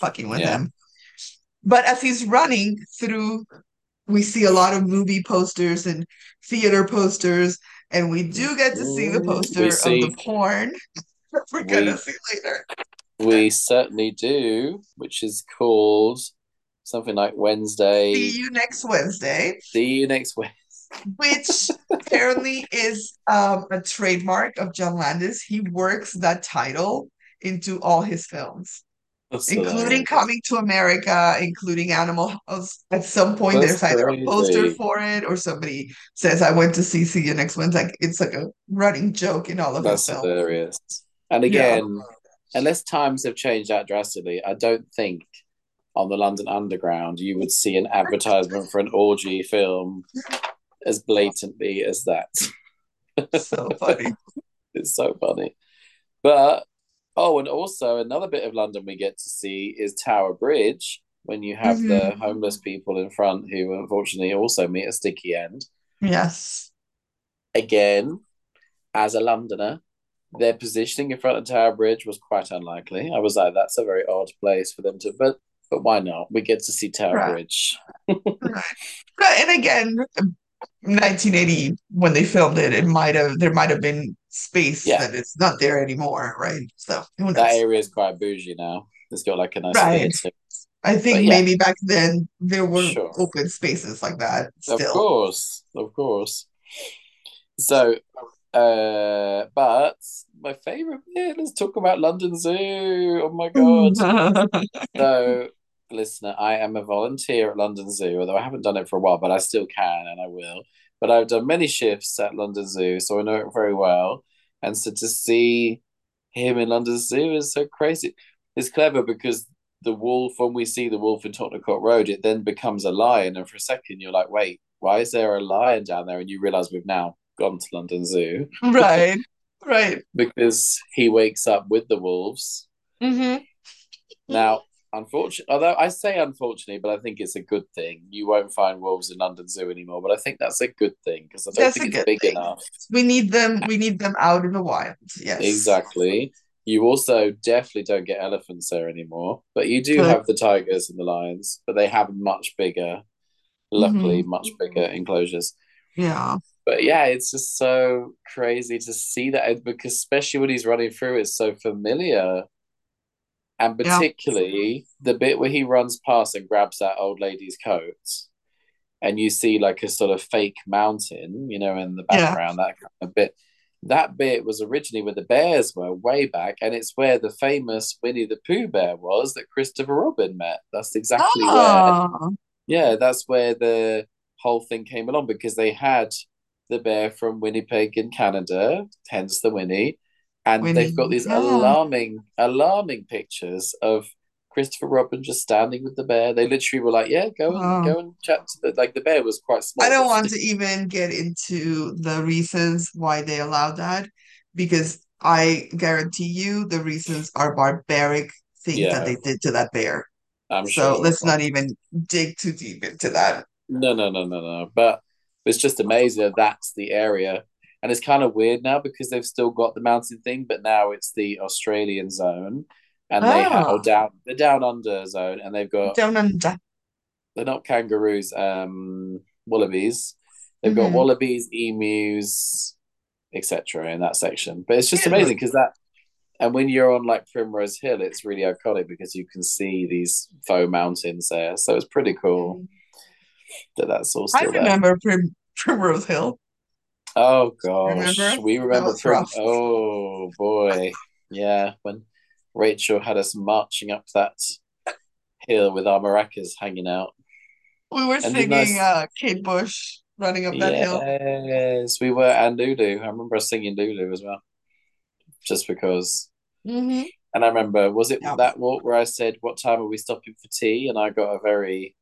Speaker 2: fucking with
Speaker 1: Yeah.
Speaker 2: him. But as he's running through, we see a lot of movie posters and theater posters, and we do get to see the
Speaker 1: Mm, we
Speaker 2: poster of the
Speaker 1: see
Speaker 2: porn *laughs* we're gonna see later.
Speaker 1: we certainly do, which is called something like Wednesday.
Speaker 2: See you next Wednesday,
Speaker 1: See you next week.
Speaker 2: which *laughs* apparently is um, a trademark of John Landis. He works that title into all his films.
Speaker 1: That's
Speaker 2: including
Speaker 1: hilarious.
Speaker 2: coming to America, including Animal House. At some point,
Speaker 1: That's
Speaker 2: there's either a poster for it or somebody says, I went to see See You Next Wednesday. Like, it's like a running joke in all of his
Speaker 1: That's
Speaker 2: films.
Speaker 1: hilarious. And
Speaker 2: Yeah.
Speaker 1: again, unless times have changed that drastically, I don't think on the London Underground you would see an advertisement for an orgy film as blatantly as that.
Speaker 2: So funny. *laughs*
Speaker 1: It's so funny. But oh, and also another bit of London we get to see is Tower Bridge when you have the
Speaker 2: Mhm.
Speaker 1: homeless people in front who unfortunately also meet a sticky end.
Speaker 2: Yes.
Speaker 1: Again, as a Londoner, their positioning in front of Tower Bridge was quite unlikely. I was like, that's a very odd place for them to, but but why not? We get to see Tower
Speaker 2: Right.
Speaker 1: Bridge.
Speaker 2: Right. And again, 1980, when they filmed it, it might have there might have been space
Speaker 1: Yeah.
Speaker 2: that it's not there anymore, right? So
Speaker 1: That area is quite bougie now. It's got like a nice
Speaker 2: Right. I think
Speaker 1: yeah.
Speaker 2: maybe back then there were
Speaker 1: Sure.
Speaker 2: open spaces like that
Speaker 1: Of course, of course. So, uh, but my favorite bit, let's talk about London Zoo. Oh my God. *laughs* So, listener, I am a volunteer at London Zoo, although I haven't done it for a while, but I still can and I will. But I've done many shifts at London Zoo, so I know it very well. And so to see him in London Zoo is so crazy. It's clever because the wolf, when we see the wolf in Tottenham Court Road, it then becomes a lion. And for a second, you're like, wait, why is there a lion down there? And you realize we've now gone to London Zoo *laughs*
Speaker 2: Right. Right.
Speaker 1: because he wakes up with the wolves.
Speaker 2: hmm
Speaker 1: Now, unfortunately, although I say unfortunately, but I think it's a good thing. You won't find wolves in London Zoo anymore, but I think that's a good thing because I don't
Speaker 2: That's
Speaker 1: think it's big
Speaker 2: thing.
Speaker 1: enough.
Speaker 2: We need them. We need them out in the wild. Yes.
Speaker 1: Exactly. You also definitely don't get elephants there anymore, but you do have the tigers and the lions, but they have much bigger, luckily, mm-hmm. much bigger enclosures.
Speaker 2: Yeah.
Speaker 1: But yeah, it's just so crazy to see that because especially when he's running through, it's so familiar. And
Speaker 2: Yeah.
Speaker 1: particularly the bit where he runs past and grabs that old lady's coat, and you see like a sort of fake mountain, you know, in the
Speaker 2: Yeah.
Speaker 1: background, that kind of bit. That bit was originally where the bears were way back, and it's where the famous Winnie the Pooh bear was that Christopher Robin met. That's exactly where
Speaker 2: Oh.
Speaker 1: yeah, that's where the whole thing came along because they had the bear from Winnipeg in Canada, hence the Winnie, and they've got these
Speaker 2: yeah.
Speaker 1: alarming, alarming pictures of Christopher Robin just standing with the bear. They literally were like, "Yeah, go and
Speaker 2: Wow.
Speaker 1: go and chat." To the, like the bear was quite small.
Speaker 2: I don't want to even get into the reasons why they allowed that because I guarantee you the reasons are barbaric things
Speaker 1: Yeah.
Speaker 2: that they did to that bear.
Speaker 1: I'm
Speaker 2: So
Speaker 1: sure.
Speaker 2: let's not even dig too deep into that.
Speaker 1: No, no, no, no, no. But it's just amazing that that's the area. And it's kind of weird now because they've still got the mountain thing, but now it's the Australian zone. And they have
Speaker 2: Ah.
Speaker 1: oh, down the down under zone, and they've got
Speaker 2: Down under.
Speaker 1: they're not kangaroos, um, wallabies. They've got
Speaker 2: Mhm.
Speaker 1: wallabies, emus, etc. in that section. But it's just
Speaker 2: Yeah.
Speaker 1: amazing because that, and when you're on like Primrose Hill, it's really iconic because you can see these faux mountains there. So it's pretty cool that that's all
Speaker 2: I
Speaker 1: still there.
Speaker 2: remember Prim Primrose Hill.
Speaker 1: Oh gosh,
Speaker 2: Remember?
Speaker 1: we remember
Speaker 2: rough.
Speaker 1: Oh boy, yeah, when Rachel had us marching up that hill with our maracas hanging out.
Speaker 2: We were
Speaker 1: And
Speaker 2: singing
Speaker 1: nice-
Speaker 2: uh, Kate Bush running up that hill.
Speaker 1: Yes, we were, and Lulu. I remember us singing Lulu as well, just because.
Speaker 2: hmm
Speaker 1: And I remember, was it
Speaker 2: Yeah.
Speaker 1: that walk where I said, "What time are we stopping for tea?" And I got a very,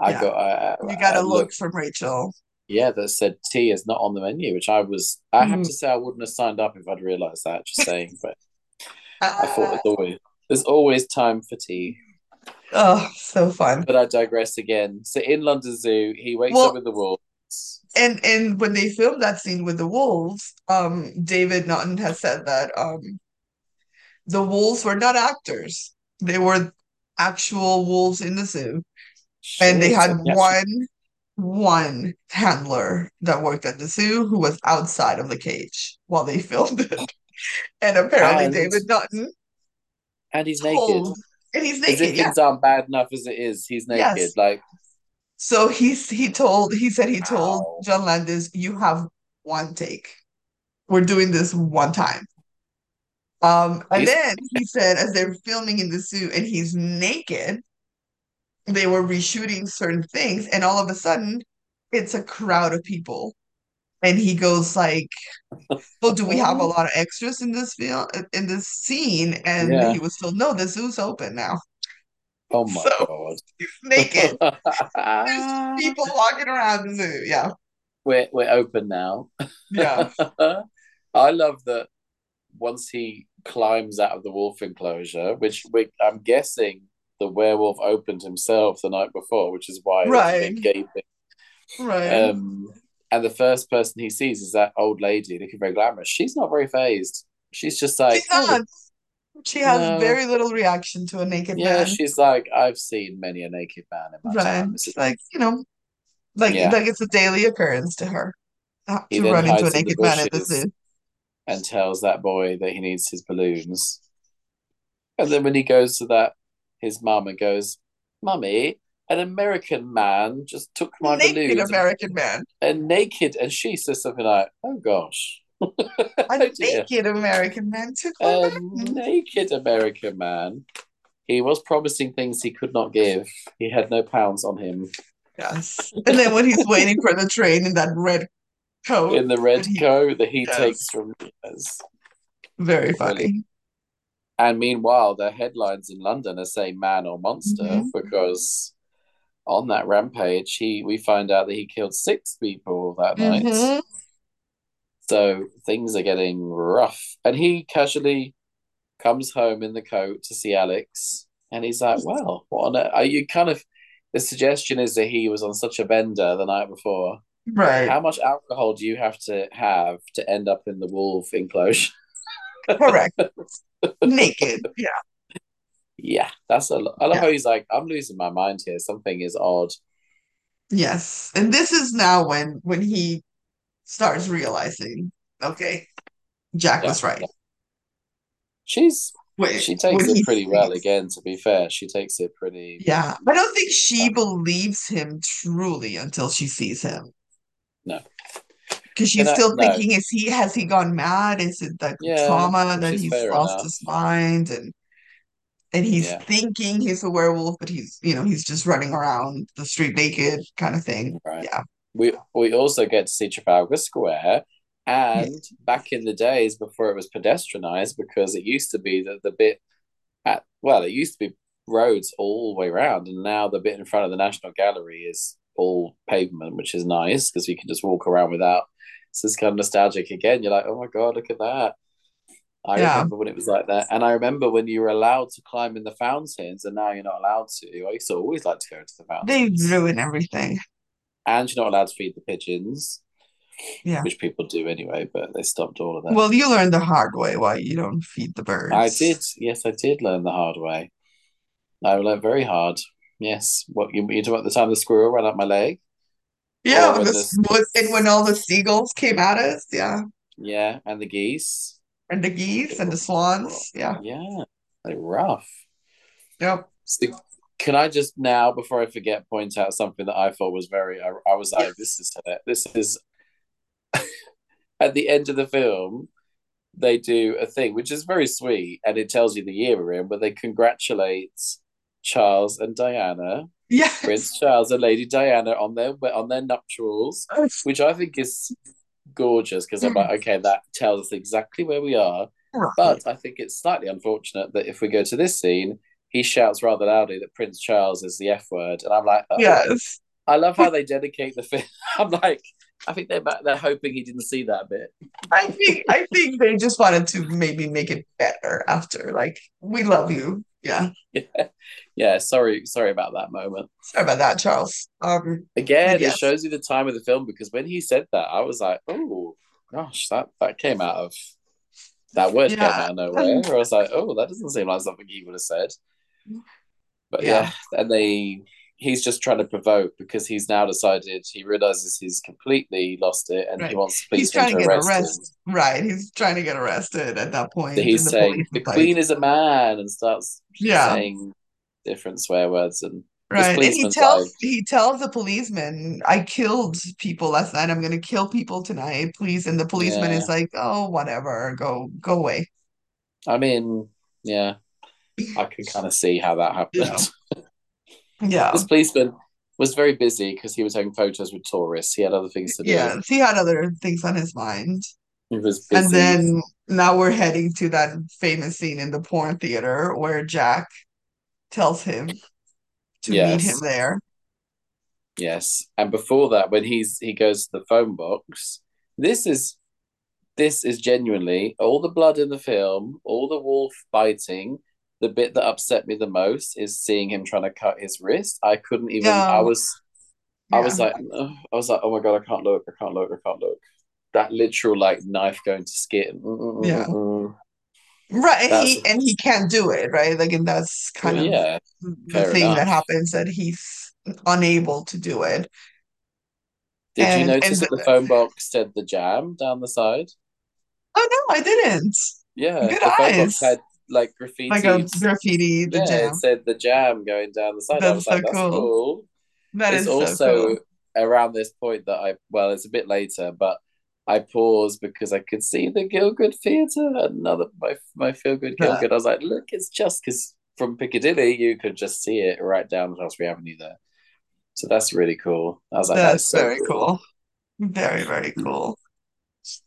Speaker 1: I
Speaker 2: Yeah.
Speaker 1: got a,
Speaker 2: You got a
Speaker 1: a
Speaker 2: look from Rachel.
Speaker 1: Yeah, that said tea is not on the menu, which I was. I have
Speaker 2: Mm.
Speaker 1: to say, I wouldn't have signed up if I'd realised that. Just saying, but *laughs* I thought
Speaker 2: Uh,
Speaker 1: there's always there's always time for tea.
Speaker 2: oh, so fun.
Speaker 1: But I digress again. So in London Zoo, he wakes
Speaker 2: Well-
Speaker 1: up with the wolves.
Speaker 2: And and when they filmed that scene with the wolves, um, David Naughton has said that um, the wolves were not actors; they were actual wolves in the zoo, and they had
Speaker 1: yes,
Speaker 2: one one handler that worked at the zoo who was outside of the cage while they *laughs* filmed it. And apparently,
Speaker 1: And-
Speaker 2: David Naughton
Speaker 1: and he's naked.
Speaker 2: and he's
Speaker 1: As if
Speaker 2: naked, yeah.
Speaker 1: things aren't bad enough as it is, he's naked.
Speaker 2: Yes.
Speaker 1: Like
Speaker 2: So he's he told he said he told
Speaker 1: Wow.
Speaker 2: John Landis, "You have one take. We're doing this one time." Um, and
Speaker 1: He's
Speaker 2: then he said, as they're filming in the zoo and he's naked, they were reshooting certain things, and all of a sudden, it's a crowd of people. And he goes like, "Well, do we have a lot of extras in this film in this scene?" And
Speaker 1: yeah.
Speaker 2: he was told, "No, the zoo's open now."
Speaker 1: Oh my
Speaker 2: So
Speaker 1: God.
Speaker 2: he's naked. There's people *laughs* walking around the zoo. Yeah,
Speaker 1: we're we're open now.
Speaker 2: yeah, *laughs*
Speaker 1: I love that once he climbs out of the wolf enclosure, which we, I'm guessing the werewolf opened himself the night before, which is why
Speaker 2: right,
Speaker 1: big gaping.
Speaker 2: right.
Speaker 1: Um, and the first person he sees is that old lady looking very glamorous. She's not very phased. She's just like,
Speaker 2: She's
Speaker 1: oh.
Speaker 2: She has
Speaker 1: no,
Speaker 2: very little reaction to a naked
Speaker 1: yeah.
Speaker 2: man.
Speaker 1: Yeah, she's like, I've seen many a naked man in my
Speaker 2: Right.
Speaker 1: time.
Speaker 2: She's like, you know, like
Speaker 1: yeah.
Speaker 2: like it's a daily occurrence to her uh,
Speaker 1: He
Speaker 2: to run into a
Speaker 1: hides in
Speaker 2: naked man at the zoo.
Speaker 1: and tells that boy that he needs his balloons. And then when he goes to that, his mum and goes, Mummy, an American man just took my
Speaker 2: Naked
Speaker 1: balloons
Speaker 2: American man.
Speaker 1: and naked. And she says something like, Oh gosh.
Speaker 2: A *laughs*
Speaker 1: oh
Speaker 2: naked American man took my
Speaker 1: A naked American man. He was promising things he could not give. He had no pounds on him.
Speaker 2: Yes. And then when he's waiting for the train in that red coat,
Speaker 1: In the red
Speaker 2: he,
Speaker 1: coat that he
Speaker 2: yes,
Speaker 1: takes from yes,
Speaker 2: very funny.
Speaker 1: And meanwhile, the headlines in London are saying man or monster
Speaker 2: hmm
Speaker 1: because on that rampage, he we find out that he killed six people that night.
Speaker 2: hmm
Speaker 1: So things are getting rough. And he casually comes home in the coat to see Alex, and he's like, "Well, what on earth? Are you kind of?" The suggestion is that he was on such a bender the night before.
Speaker 2: Right.
Speaker 1: How much alcohol do you have to have to end up in the wolf enclosure?
Speaker 2: Correct. *laughs* Naked. Yeah.
Speaker 1: yeah, that's a. lo- I love
Speaker 2: Yeah.
Speaker 1: how he's like, "I'm losing my mind here. Something is odd."
Speaker 2: Yes. And this is now when when he starts realizing, okay, Jack
Speaker 1: Yeah,
Speaker 2: was right.
Speaker 1: she's
Speaker 2: When
Speaker 1: she takes it pretty well. Again, to be fair, she takes it pretty.
Speaker 2: Yeah, I don't think she
Speaker 1: Um,
Speaker 2: believes him truly until she sees him.
Speaker 1: no,
Speaker 2: Because
Speaker 1: and
Speaker 2: she's
Speaker 1: I
Speaker 2: still
Speaker 1: no,
Speaker 2: thinking, is he has he gone mad? Is it the
Speaker 1: yeah,
Speaker 2: trauma that he's lost
Speaker 1: enough.
Speaker 2: his mind and and he's
Speaker 1: Yeah,
Speaker 2: thinking he's a werewolf, but he's you know, he's just running around the street naked kind of thing.
Speaker 1: right.
Speaker 2: Yeah.
Speaker 1: We we also get to see Trafalgar Square, and back in the days before it was pedestrianized, because it used to be that the bit at well, it used to be roads all the way around, and now the bit in front of the National Gallery is all pavement, which is nice because you can just walk around without. So it's kind of nostalgic again. You're like, oh my god, look at that. I
Speaker 2: Yeah.
Speaker 1: remember when it was like that, and I remember when you were allowed to climb in the fountains, and now you're not allowed to. I used to always like to go into the fountains.
Speaker 2: They ruin everything.
Speaker 1: and you're not allowed to feed the pigeons,
Speaker 2: Yeah.
Speaker 1: which people do anyway, but they stopped all of that.
Speaker 2: Well, you learned the hard way why you don't feed the birds.
Speaker 1: I did, yes, I did learn the hard way. I learned very hard. Yes, what you you talking about the time the squirrel ran up my leg,
Speaker 2: Yeah, when this, and when all the seagulls came at us, yeah.
Speaker 1: yeah, and the geese.
Speaker 2: And the geese and the swans. Yeah.
Speaker 1: Yeah, were rough.
Speaker 2: Yep.
Speaker 1: So, can I just now, before I forget, point out something that I thought was very? I, I was like, this is this is *laughs* at the end of the film. They do a thing which is very sweet, and it tells you the year we're in. But they congratulate Charles and Diana,
Speaker 2: Yes.
Speaker 1: Prince Charles and Lady Diana, on their on their nuptials, oh, which I think is gorgeous because I'm like, okay, that tells us exactly where we are.
Speaker 2: Oh, right.
Speaker 1: But I think it's slightly unfortunate that if we go to this scene, he shouts rather loudly that Prince Charles is the F word, and I'm like, oh,
Speaker 2: Yes.
Speaker 1: I love how they dedicate the film. *laughs* I'm like, I think they're they're hoping he didn't see that bit.
Speaker 2: I think I think they just wanted to maybe make it better after. Like, we love you. Yeah.
Speaker 1: Yeah, *laughs* yeah. Sorry, sorry about that moment.
Speaker 2: Sorry about that, Charles. Um,
Speaker 1: Again, it shows you the time of the film because when he said that, I was like, oh gosh, that that came out of that word came out of nowhere. I was like, oh, that doesn't seem like something he would have said. But
Speaker 2: Yeah.
Speaker 1: yeah, and they he's just trying to provoke because he's now decided he realizes he's completely lost it and he wants the
Speaker 2: He's trying to
Speaker 1: to
Speaker 2: get arrested. Right. He's trying to get arrested at that point,
Speaker 1: So he's
Speaker 2: the
Speaker 1: saying
Speaker 2: police
Speaker 1: the queen is a man and starts
Speaker 2: yeah.
Speaker 1: saying different swear words and
Speaker 2: Right. And he tells
Speaker 1: like,
Speaker 2: he tells the policeman, I killed people last night. I'm gonna kill people tonight, please. And the policeman
Speaker 1: yeah,
Speaker 2: is like, Oh, whatever, go go away.
Speaker 1: I mean, yeah, I can kind of see how that happened. *laughs*
Speaker 2: Yeah. *laughs*
Speaker 1: This policeman was very busy because he was taking photos with tourists. He had other things to do.
Speaker 2: Yeah. He had other things on his mind.
Speaker 1: He was busy.
Speaker 2: And then now we're heading to that famous scene in the porn theater where Jack tells him to meet him
Speaker 1: Yes,
Speaker 2: there.
Speaker 1: yes. And before that, when he's he goes to the phone box, this is this is genuinely all the blood in the film, all the wolf biting. The bit that upset me the most is seeing him trying to cut his wrist. I couldn't even. I
Speaker 2: Yeah.
Speaker 1: was. I was like, "Ugh." I was like, oh my god, I can't look. I can't look. I can't look. That literal like knife going to skin.
Speaker 2: Mm, mm, mm, yeah.
Speaker 1: Mm-mm-mm-mm.
Speaker 2: Right. And he and he can't do it, right? Like and that's
Speaker 1: well,
Speaker 2: kind of
Speaker 1: yeah,
Speaker 2: the thing that happens that he's unable to do it.
Speaker 1: Did you notice that the phone box said the jam down the side?
Speaker 2: oh no, I didn't.
Speaker 1: Yeah,
Speaker 2: Good
Speaker 1: the phone box had like
Speaker 2: Like a graffiti, the
Speaker 1: Yeah, it
Speaker 2: jam.
Speaker 1: said the jam going down the side. I
Speaker 2: That's
Speaker 1: was
Speaker 2: so
Speaker 1: like, that's
Speaker 2: cool.
Speaker 1: cool.
Speaker 2: That
Speaker 1: It's
Speaker 2: is so cool.
Speaker 1: also around this point that I, well, it's a bit later, but I paused because I could see the Gielgud Theatre, another my my feel good Gielgud. I was like, look, it's just because from Piccadilly you could just see it right down Shaftesbury Avenue there. So that's really cool. I was like,
Speaker 2: that's
Speaker 1: so
Speaker 2: very
Speaker 1: cool.
Speaker 2: cool. Very, very cool.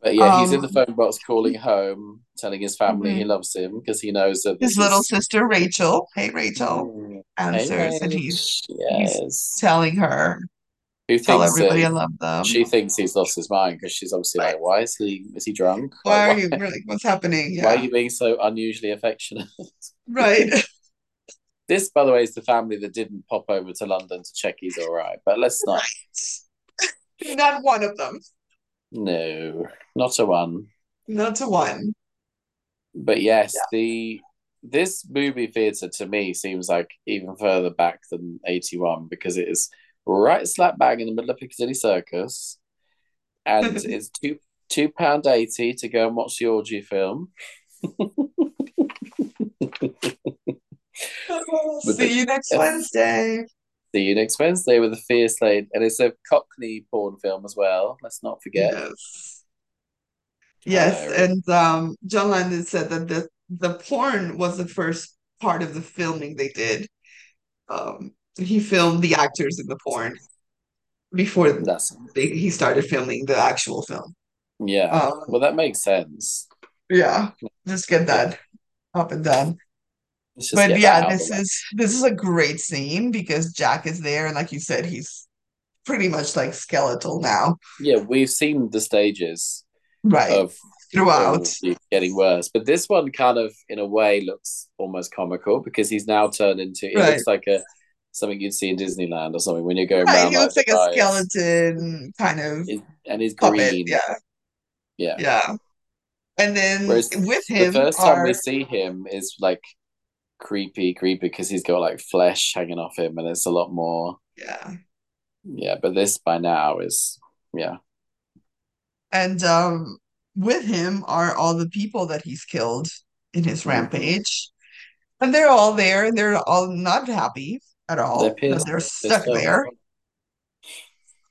Speaker 1: But yeah, he's in the
Speaker 2: Um,
Speaker 1: phone box calling home, telling his family he
Speaker 2: mhm.
Speaker 1: loves him because he knows that
Speaker 2: His little
Speaker 1: is.
Speaker 2: sister Rachel, hey Rachel,
Speaker 1: Mm, hey,
Speaker 2: and he's
Speaker 1: Rach,
Speaker 2: he's telling her,
Speaker 1: Who
Speaker 2: tell
Speaker 1: thinks
Speaker 2: everybody
Speaker 1: that
Speaker 2: I love them.
Speaker 1: she thinks he's lost his mind because she's obviously
Speaker 2: Right.
Speaker 1: like, why is he is he drunk? Like,
Speaker 2: Why are you really what's happening?
Speaker 1: why are you being so unusually affectionate?
Speaker 2: Right. *laughs*
Speaker 1: This, by the way, is the family that didn't pop over to London to check he's all right. But let's not.
Speaker 2: Right. *laughs* Not one of them.
Speaker 1: No, not a one.
Speaker 2: Not to one.
Speaker 1: But yes,
Speaker 2: Yeah.
Speaker 1: the this movie theatre to me seems like even further back than 81 because it is right slap bang in the middle of Piccadilly Circus and *laughs* it's two two pound eighty to go and watch the orgy film. *laughs*
Speaker 2: See
Speaker 1: the-
Speaker 2: you next *laughs* Wednesday.
Speaker 1: See you next Wednesday with a fierce lady, and it's a Cockney porn film as well. Let's not forget.
Speaker 2: Yes. Yes,
Speaker 1: Hilarious.
Speaker 2: and um, John Landis said that the the porn was the first part of the filming they did. Um, he filmed the actors in the porn before
Speaker 1: That's
Speaker 2: they, he started filming the actual film.
Speaker 1: yeah.
Speaker 2: Um,
Speaker 1: Well, that makes sense.
Speaker 2: yeah, just get that up and done. But yeah,
Speaker 1: that out of
Speaker 2: this is this is a great scene because Jack is there, and like you said, he's pretty much like skeletal now,
Speaker 1: Yeah, we've seen the stages
Speaker 2: right?
Speaker 1: of
Speaker 2: Throughout.
Speaker 1: getting worse, but this one kind of, in a way, looks almost comical because he's now turned into. It
Speaker 2: Right.
Speaker 1: looks like a something you'd see in Disneyland or something when you're going
Speaker 2: Right,
Speaker 1: around
Speaker 2: he looks
Speaker 1: like
Speaker 2: like a skeleton kind of
Speaker 1: and he's
Speaker 2: puppet.
Speaker 1: green.
Speaker 2: Yeah,
Speaker 1: Yeah.
Speaker 2: yeah. And then
Speaker 1: Whereas
Speaker 2: with him, the
Speaker 1: first time
Speaker 2: are
Speaker 1: we see him is like creepy, creepy because he's got like flesh hanging off him, and it's a lot more.
Speaker 2: yeah.
Speaker 1: Yeah, but this by now is yeah,
Speaker 2: And um with him are all the people that he's killed in his
Speaker 1: Mhm.
Speaker 2: rampage. And they're all there and they're all not happy at
Speaker 1: they're
Speaker 2: all that
Speaker 1: pissed.
Speaker 2: they're stuck
Speaker 1: off.
Speaker 2: there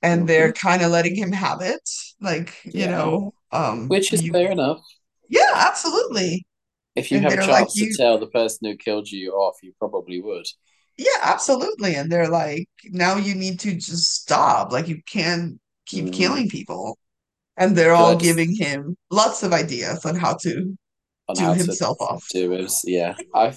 Speaker 2: and
Speaker 1: Mhm.
Speaker 2: they're kind of letting him have it. Like, you
Speaker 1: Yeah.
Speaker 2: know, um
Speaker 1: Which is
Speaker 2: you
Speaker 1: fair enough.
Speaker 2: yeah, absolutely.
Speaker 1: If you
Speaker 2: And
Speaker 1: have a
Speaker 2: they're like
Speaker 1: chance to
Speaker 2: you
Speaker 1: tell the person who killed you off, you probably would.
Speaker 2: yeah, absolutely. And they're like, now you need to just stop. Like you can't keep
Speaker 1: Mm.
Speaker 2: killing people. And they're all giving him lots of ideas on how to
Speaker 1: on
Speaker 2: do
Speaker 1: how to
Speaker 2: himself off.
Speaker 1: do it? Yeah, I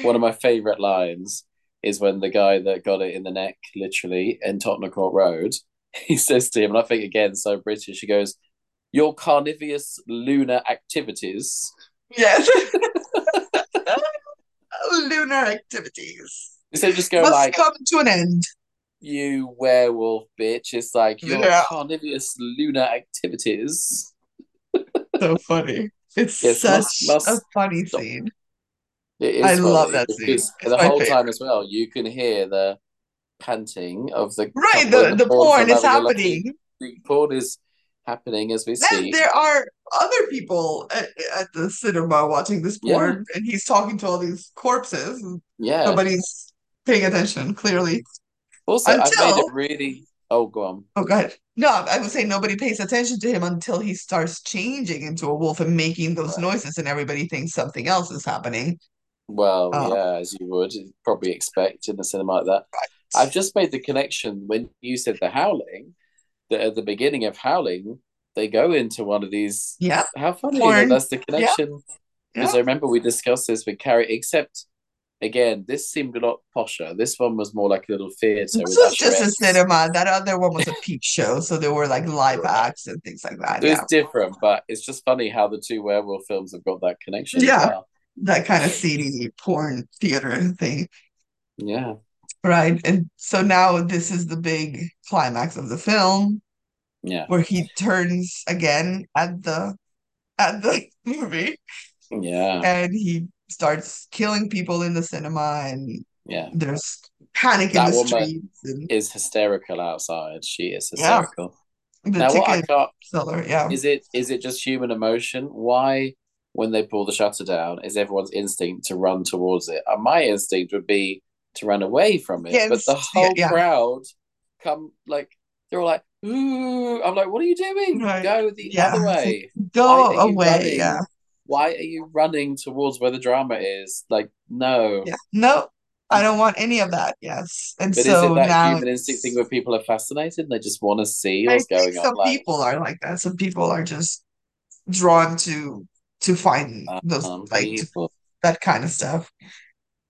Speaker 1: one of my favorite lines is when the guy that got it in the neck, literally in Tottenham Court Road, *laughs* he says to him, and I think again so British. He goes, "Your carnivorous lunar activities."
Speaker 2: Yes. *laughs* Oh, lunar activities
Speaker 1: Instead of just go
Speaker 2: must
Speaker 1: like,
Speaker 2: come to an end.
Speaker 1: "You werewolf bitch," it's like your
Speaker 2: Yeah.
Speaker 1: carnivorous lunar activities.
Speaker 2: So funny. It's
Speaker 1: Yes,
Speaker 2: such
Speaker 1: must
Speaker 2: a funny
Speaker 1: stop.
Speaker 2: scene.
Speaker 1: It is
Speaker 2: I love that scene. It's
Speaker 1: the whole
Speaker 2: favorite.
Speaker 1: time as well, you can hear the panting of the
Speaker 2: Right, the
Speaker 1: the
Speaker 2: the
Speaker 1: porn
Speaker 2: is
Speaker 1: having a lovely.
Speaker 2: happening.
Speaker 1: The porn is happening as we
Speaker 2: see.
Speaker 1: And
Speaker 2: there are other people at, at the cinema watching this
Speaker 1: Yeah,
Speaker 2: and he's talking to all these corpses,
Speaker 1: yeah.
Speaker 2: nobody's paying attention, clearly.
Speaker 1: Also, I've made it really. Oh, go on.
Speaker 2: Oh, God. No, I would say nobody pays attention to him until he starts changing into a wolf and making those
Speaker 1: Right.
Speaker 2: noises, and everybody thinks something else is happening.
Speaker 1: Well,
Speaker 2: Um,
Speaker 1: yeah, as you would probably expect in a cinema like that. I've just made the connection when you said the Howling, that at the beginning of Howling, they go into one of these.
Speaker 2: yeah,
Speaker 1: How funny that that's the connection. Because
Speaker 2: yeah.
Speaker 1: I remember we discussed this with Carrie, except again, this seemed a lot posher. This one was more like a little theatre
Speaker 2: This was just a cinema. That other one was a peep *laughs* show, so there were like live acts and things like that.
Speaker 1: So
Speaker 2: Yeah,
Speaker 1: different, but it's just funny how the two werewolf films have got that connection
Speaker 2: yeah,
Speaker 1: well.
Speaker 2: that kind of seedy porn theater thing,
Speaker 1: Yeah,
Speaker 2: right? And so now this is the big climax of the film
Speaker 1: yeah,
Speaker 2: where he turns again at the at the *laughs* movie
Speaker 1: yeah,
Speaker 2: and he starts killing people in the cinema and
Speaker 1: yeah.
Speaker 2: there's panic in the streets and
Speaker 1: is hysterical outside. She is
Speaker 2: yeah,
Speaker 1: hysterical.
Speaker 2: the
Speaker 1: Now, what I can't
Speaker 2: seller. Yeah,
Speaker 1: is it is it just human emotion? Why, when they pull the shutter down, is everyone's instinct to run towards it? And my instinct would be to run away from it, but the whole
Speaker 2: yeah,
Speaker 1: crowd come like they're all like, "Ooh!" I'm like, "What are you doing?
Speaker 2: right.
Speaker 1: Go the other way. *laughs*
Speaker 2: Go away. Yeah.
Speaker 1: Why are you running towards where the drama is? Like, no."
Speaker 2: yeah. No, I don't want any of that. Yes. And
Speaker 1: But is it
Speaker 2: so
Speaker 1: that
Speaker 2: now
Speaker 1: human instinct thing where people are fascinated and they just want to see what's going on?
Speaker 2: some
Speaker 1: Like,
Speaker 2: people are like that. Some people are just drawn to to find those
Speaker 1: um,
Speaker 2: like to, that kind of stuff.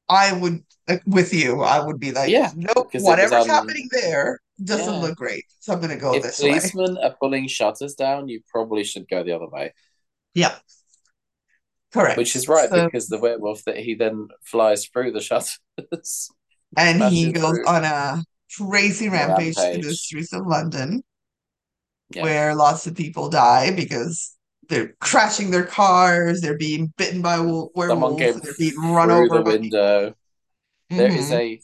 Speaker 2: I would like with you, I would be like,
Speaker 1: Yeah,
Speaker 2: nope, whatever's happening there doesn't
Speaker 1: yeah.
Speaker 2: look great. So I'm gonna go
Speaker 1: If
Speaker 2: this way.
Speaker 1: policemen are pulling shutters down, you probably should go the other way.
Speaker 2: Yeah, correct.
Speaker 1: Which is right
Speaker 2: So
Speaker 1: because the werewolf that he then flies through the shutters, *laughs*
Speaker 2: and he goes
Speaker 1: through
Speaker 2: on a crazy rampage through the streets of London
Speaker 1: Yeah,
Speaker 2: where lots of people die because they're crashing their cars, they're being bitten by wo- werewolves, they're being run over
Speaker 1: the
Speaker 2: by
Speaker 1: There is
Speaker 2: hmm
Speaker 1: a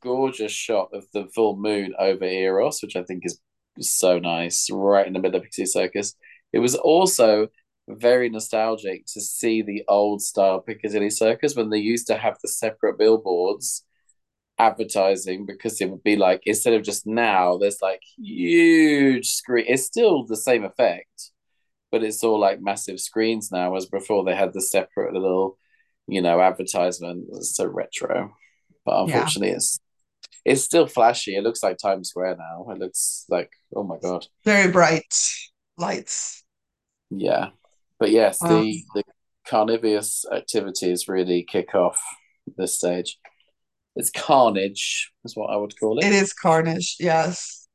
Speaker 1: gorgeous shot of the full moon over Eros, which I think is so nice, right in the middle of Piccadilly Circus. It was also very nostalgic to see the old style Piccadilly Circus when they used to have the separate billboards advertising because it would be like instead of just now, there's like huge screen. It's still the same effect, but it's all like massive screens now, as before they had the separate little, you know, advertisement. It's so retro, but
Speaker 2: Yeah,
Speaker 1: unfortunately, it's it's still flashy. It looks like Times Square now. It looks like oh my god,
Speaker 2: very bright lights.
Speaker 1: yeah. But yes,
Speaker 2: Um,
Speaker 1: the the carnivorous activities really kick off this stage. It's carnage, is what I would call
Speaker 2: it
Speaker 1: it.
Speaker 2: is Carnage, yes.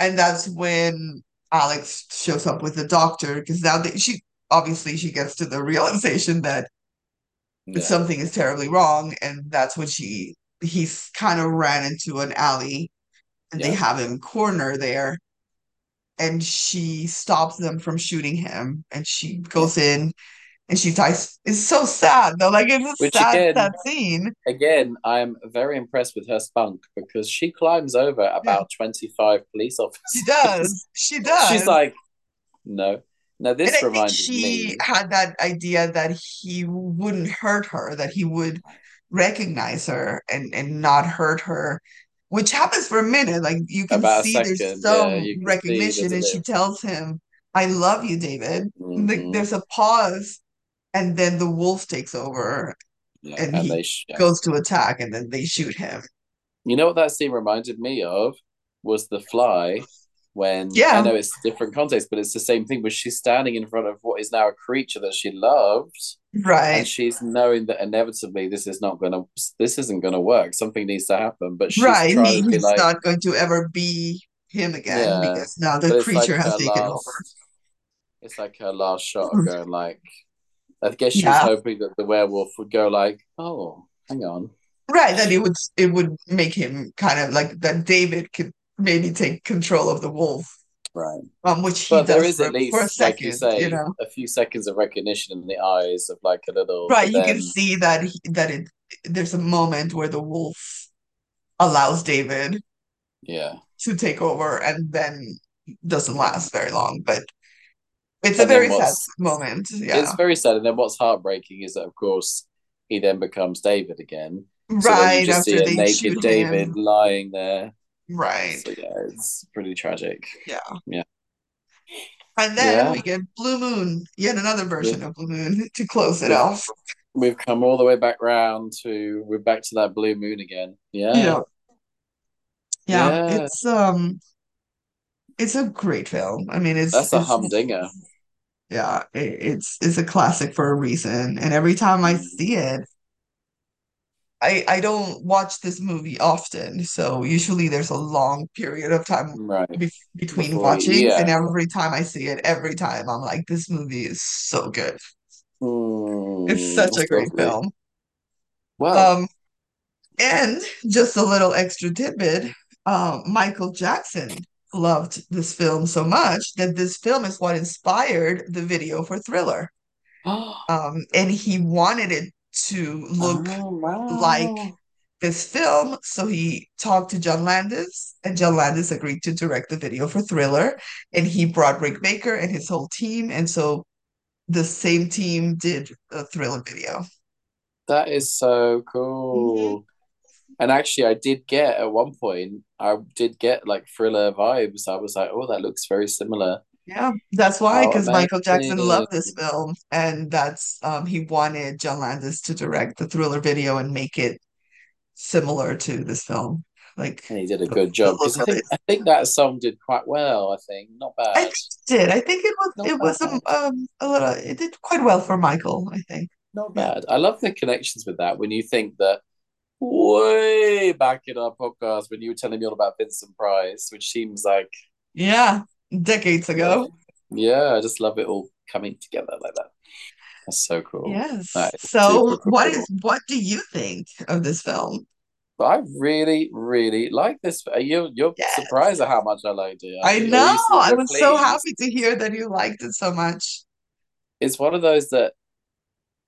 Speaker 2: And that's when Alex shows up with the doctor because now that she obviously she gets to the realization that
Speaker 1: Yeah,
Speaker 2: something is terribly wrong, and that's when she he's kind of ran into an alley and they have him corner there. And she stops them from shooting him and she goes in and she ties it's so sad though. Like it's a
Speaker 1: Which
Speaker 2: sad sad
Speaker 1: again,
Speaker 2: scene.
Speaker 1: Again, I'm very impressed with her spunk because she climbs over
Speaker 2: yeah.
Speaker 1: about 25 police officers.
Speaker 2: She does. *laughs* She does.
Speaker 1: She's like, no. Now
Speaker 2: and
Speaker 1: this
Speaker 2: I think she
Speaker 1: me,
Speaker 2: had that idea that he wouldn't hurt her that he would recognize her and and not hurt her which happens for a minute like you can
Speaker 1: about
Speaker 2: see there's
Speaker 1: yeah,
Speaker 2: some
Speaker 1: see
Speaker 2: recognition and she tells him I love you David. Like
Speaker 1: hmm
Speaker 2: there's a pause and then the wolf takes over
Speaker 1: Yeah,
Speaker 2: and
Speaker 1: and
Speaker 2: he
Speaker 1: sh-
Speaker 2: goes to attack and then they shoot him.
Speaker 1: You know what that scene reminded me of? Was The Fly when I know it's different context, but it's the same thing. Where she's standing in front of what is now a creature that she loved, and
Speaker 2: right
Speaker 1: she's knowing that inevitably this is not gonna, this isn't gonna work. Something needs to happen, but she's
Speaker 2: right
Speaker 1: trying
Speaker 2: he, he's
Speaker 1: like,
Speaker 2: not going to ever be him again
Speaker 1: yeah,
Speaker 2: because now the creature
Speaker 1: like
Speaker 2: has taken over.
Speaker 1: It's like her last shot of mm. going like, I guess she was
Speaker 2: yeah.
Speaker 1: hoping that the werewolf would go like, oh, hang on,
Speaker 2: right that it would it would make him kind of like that David could maybe take control of the wolf
Speaker 1: right.
Speaker 2: um which he
Speaker 1: But there
Speaker 2: does
Speaker 1: is
Speaker 2: for,
Speaker 1: at
Speaker 2: for a
Speaker 1: least, like you
Speaker 2: second you know
Speaker 1: a few seconds of recognition in the eyes of like a little,
Speaker 2: right you can see that he, that it there's a moment where the wolf allows David
Speaker 1: yeah.
Speaker 2: to take over and then doesn't last very long but it's a
Speaker 1: And then
Speaker 2: very sad moment
Speaker 1: it's very sad. And then what's heartbreaking is that, of course, he then becomes David again. So then you
Speaker 2: right
Speaker 1: just
Speaker 2: after
Speaker 1: see a
Speaker 2: they
Speaker 1: naked David
Speaker 2: him
Speaker 1: lying there.
Speaker 2: Right.
Speaker 1: So yeah, it's pretty tragic.
Speaker 2: Yeah.
Speaker 1: Yeah.
Speaker 2: And then
Speaker 1: Yeah.
Speaker 2: we get Blue Moon, yet another version
Speaker 1: We've,
Speaker 2: of Blue Moon *laughs* to close it off.
Speaker 1: we've come all the way back round to we're back to that blue moon again. Yeah.
Speaker 2: Yeah. Yeah.
Speaker 1: Yeah.
Speaker 2: It's um it's a great film. I mean it's
Speaker 1: That's a
Speaker 2: it's
Speaker 1: humdinger.
Speaker 2: yeah, it, it's it's a classic for a reason. And every time I
Speaker 1: Mm,
Speaker 2: see it, I I don't watch this movie often, so usually there's a long period of time
Speaker 1: Right.
Speaker 2: be between
Speaker 1: Before
Speaker 2: watchings, and every time I see it, every time I'm like, this movie is so good. It's
Speaker 1: Mm,
Speaker 2: such a great
Speaker 1: lovely.
Speaker 2: film.
Speaker 1: Well,
Speaker 2: Um, and just a little extra tidbit, um, Michael Jackson loved this film so much that this film is what inspired the video for Thriller. *gasps* Um, and he wanted it to look oh, like
Speaker 1: wow.
Speaker 2: this film. So he talked to John Landis, and John Landis agreed to direct the video for Thriller. And he brought Rick Baker and his whole team. And so the same team did a Thriller video.
Speaker 1: That is so cool. Mm-hmm. And actually, I did get at one point, I did get like thriller vibes. I was like, oh, that looks very similar.
Speaker 2: Yeah, that's why, because Michael Jackson loved this film, and that's um he wanted John Landis to direct the Thriller video and make it similar to this film, like
Speaker 1: And he did a good
Speaker 2: the
Speaker 1: job I think I think that song did quite well. I think not bad.
Speaker 2: I think it did. I think it was
Speaker 1: not
Speaker 2: it was um,
Speaker 1: bad,
Speaker 2: um a little. It did quite well for Michael. I think.
Speaker 1: not bad. I love the connections with that. When you think that way back in our podcast when you were telling me all about Vincent Price, which seems like
Speaker 2: Yeah, decades ago.
Speaker 1: yeah. I just love it all coming together like that. That's so cool.
Speaker 2: Yes. So,
Speaker 1: super
Speaker 2: what is
Speaker 1: cool.
Speaker 2: what do you think of this film?
Speaker 1: I really, really like this. You you're
Speaker 2: Yes.
Speaker 1: surprised at how much I liked it, are
Speaker 2: I know. I was so happy to hear that you liked it so much.
Speaker 1: It's one of those that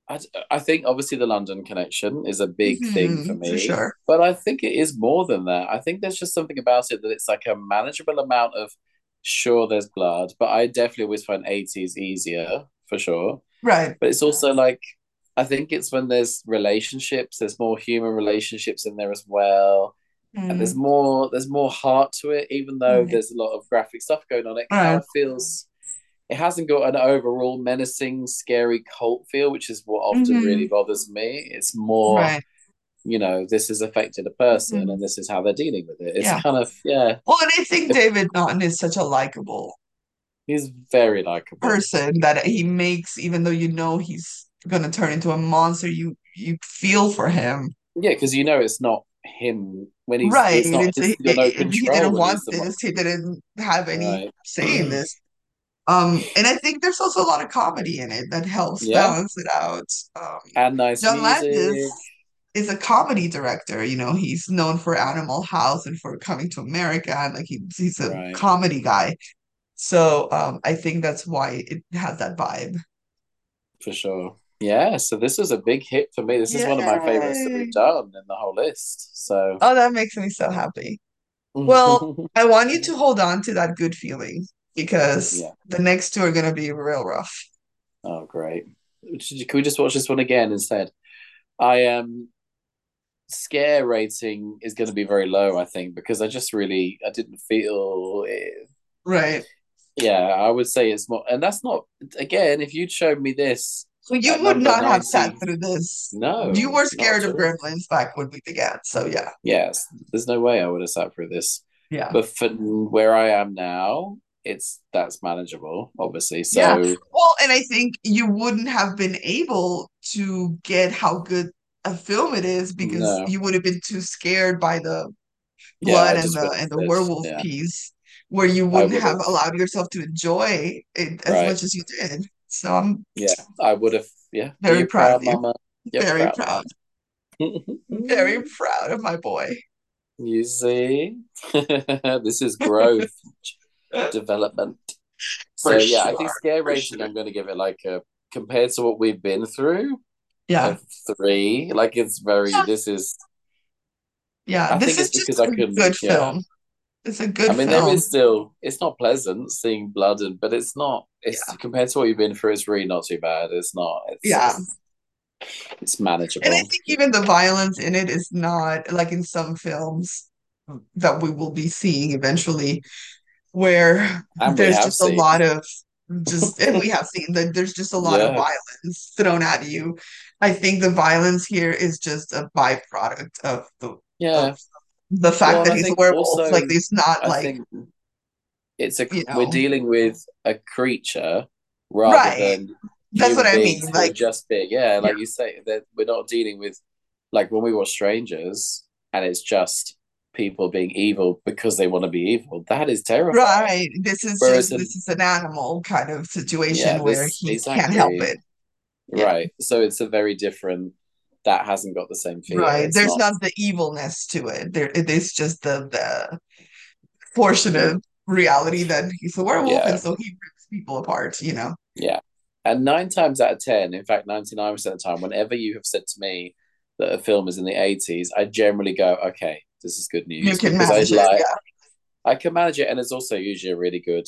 Speaker 1: I, I think obviously the London connection is a big thing for
Speaker 2: hmm for
Speaker 1: me,
Speaker 2: sure.
Speaker 1: but I think it is more than that. I think there's just something about it that it's like a manageable amount of sure there's blood, but I definitely always find 80s easier for sure.
Speaker 2: Right.
Speaker 1: But it's also like I think it's when there's relationships, there's more human relationships in there as well. And there's
Speaker 2: Mm,
Speaker 1: more there's more heart to it, even though
Speaker 2: right.
Speaker 1: there's a lot of graphic stuff going on. It kind of feels it hasn't got an overall menacing, scary cult feel, which is what often really
Speaker 2: hmm
Speaker 1: bothers me. It's more,
Speaker 2: Right.
Speaker 1: You know, this has affected a person
Speaker 2: hmm
Speaker 1: and this is how they're dealing with it. It's
Speaker 2: Yeah.
Speaker 1: kind of, yeah,
Speaker 2: Well, and I think David Naughton is such a likable
Speaker 1: he's very likable.
Speaker 2: person that he makes, even though you know he's gonna turn into a monster, you you feel for him.
Speaker 1: Yeah, because you know it's not him when he's
Speaker 2: Right.
Speaker 1: it's not
Speaker 2: It's
Speaker 1: his
Speaker 2: a,
Speaker 1: he's no
Speaker 2: he he didn't want this. He didn't have any
Speaker 1: right.
Speaker 2: say in this. Um, and I think there's also a lot of comedy in it that helps
Speaker 1: Yeah.
Speaker 2: balance it out. Um,
Speaker 1: And nice
Speaker 2: John
Speaker 1: music.
Speaker 2: Landis is a comedy director. You know, he's known for Animal House and for Coming to America, and like he, he's a
Speaker 1: Right.
Speaker 2: comedy guy. So um, I think that's why it has that vibe.
Speaker 1: For sure. Yeah, so this was a big hit for me. This is one of my favorites that we've done in the whole list. So,
Speaker 2: Oh, that makes me so happy. Well, *laughs* I want you to hold on to that good feeling because
Speaker 1: yeah.
Speaker 2: the next two are going to be real rough.
Speaker 1: Oh, great. Can we just watch this one again instead? I um scare rating is going to be very low, I think, because I just really I didn't feel it.
Speaker 2: Right.
Speaker 1: Yeah, I would say it's more, and that's not again. If you'd shown me this
Speaker 2: So you would not have sat through this.
Speaker 1: No,
Speaker 2: you
Speaker 1: were
Speaker 2: scared of. Gremlins back when we began. So yeah.
Speaker 1: Yes, there's no way I would have sat through this.
Speaker 2: Yeah.
Speaker 1: But for where I am now, it's that's manageable, obviously.
Speaker 2: Yeah.
Speaker 1: So
Speaker 2: Well, and I think you wouldn't have been able to get how good a film it is because
Speaker 1: no,
Speaker 2: you would have been too scared by the blood
Speaker 1: I
Speaker 2: and the and the werewolf
Speaker 1: Yeah,
Speaker 2: piece where you wouldn't
Speaker 1: would
Speaker 2: have allowed yourself to enjoy it as
Speaker 1: Right.
Speaker 2: much as you did. So I'm
Speaker 1: Yeah, I would have. Yeah,
Speaker 2: very
Speaker 1: you
Speaker 2: proud of you.
Speaker 1: Mama? You're
Speaker 2: Very
Speaker 1: proud,
Speaker 2: proud. Very *laughs* proud of my boy.
Speaker 1: You see, *laughs* this is growth, *laughs* development.
Speaker 2: For
Speaker 1: So yeah, I think scare rating.
Speaker 2: sure.
Speaker 1: I'm going to give it like a compared to what we've been through,
Speaker 2: Yeah.
Speaker 1: three. Like it's very.
Speaker 2: Yeah.
Speaker 1: This is.
Speaker 2: Yeah.
Speaker 1: I
Speaker 2: This
Speaker 1: think
Speaker 2: is
Speaker 1: it's
Speaker 2: just
Speaker 1: because I
Speaker 2: a
Speaker 1: couldn't.
Speaker 2: good
Speaker 1: Yeah,
Speaker 2: film. It's a good i
Speaker 1: mean, there
Speaker 2: film.
Speaker 1: is still. It's not pleasant seeing blood, and but it's not. It's
Speaker 2: Yeah.
Speaker 1: compared to what you've been through. It's really not too bad. It's not. It's
Speaker 2: Yeah.
Speaker 1: it's it's
Speaker 2: And I think even the violence in it is not like in some films. that we will be seeing eventually, where there's just a lot of just, and we *laughs* have seen that there's just a lot of violence thrown at you. I think the violence here is just a byproduct of the
Speaker 1: Yeah.
Speaker 2: of the fact
Speaker 1: Well,
Speaker 2: that
Speaker 1: I
Speaker 2: he's a werewolf.
Speaker 1: also
Speaker 2: Like he's not
Speaker 1: I
Speaker 2: like
Speaker 1: it's a
Speaker 2: you
Speaker 1: we're dealing with a creature rather
Speaker 2: right.
Speaker 1: than
Speaker 2: That's what I mean. Like
Speaker 1: just big. Yeah,
Speaker 2: yeah,
Speaker 1: like you say, that we're not dealing with like when we watch Strangers and it's just people being evil because they want to be evil. That is terrifying.
Speaker 2: right. This is
Speaker 1: Whereas
Speaker 2: just
Speaker 1: in
Speaker 2: this is an animal kind of
Speaker 1: yeah,
Speaker 2: situation where
Speaker 1: this
Speaker 2: he can't help it. Yeah.
Speaker 1: right. So it's a very different. That hasn't got the same fear.
Speaker 2: Right.
Speaker 1: It's
Speaker 2: There's
Speaker 1: not.
Speaker 2: not the evilness to it. There it is just the the portion of reality that he's a werewolf and so he rips people apart, you know.
Speaker 1: yeah. And nine times out of ten, in fact, ninety nine percent of the time, whenever you have said to me that a film is in the eighties, I generally go, okay, this is good
Speaker 2: You
Speaker 1: news
Speaker 2: can
Speaker 1: because I
Speaker 2: manage it,
Speaker 1: like
Speaker 2: yeah.
Speaker 1: I can manage it, and it's also usually a really good.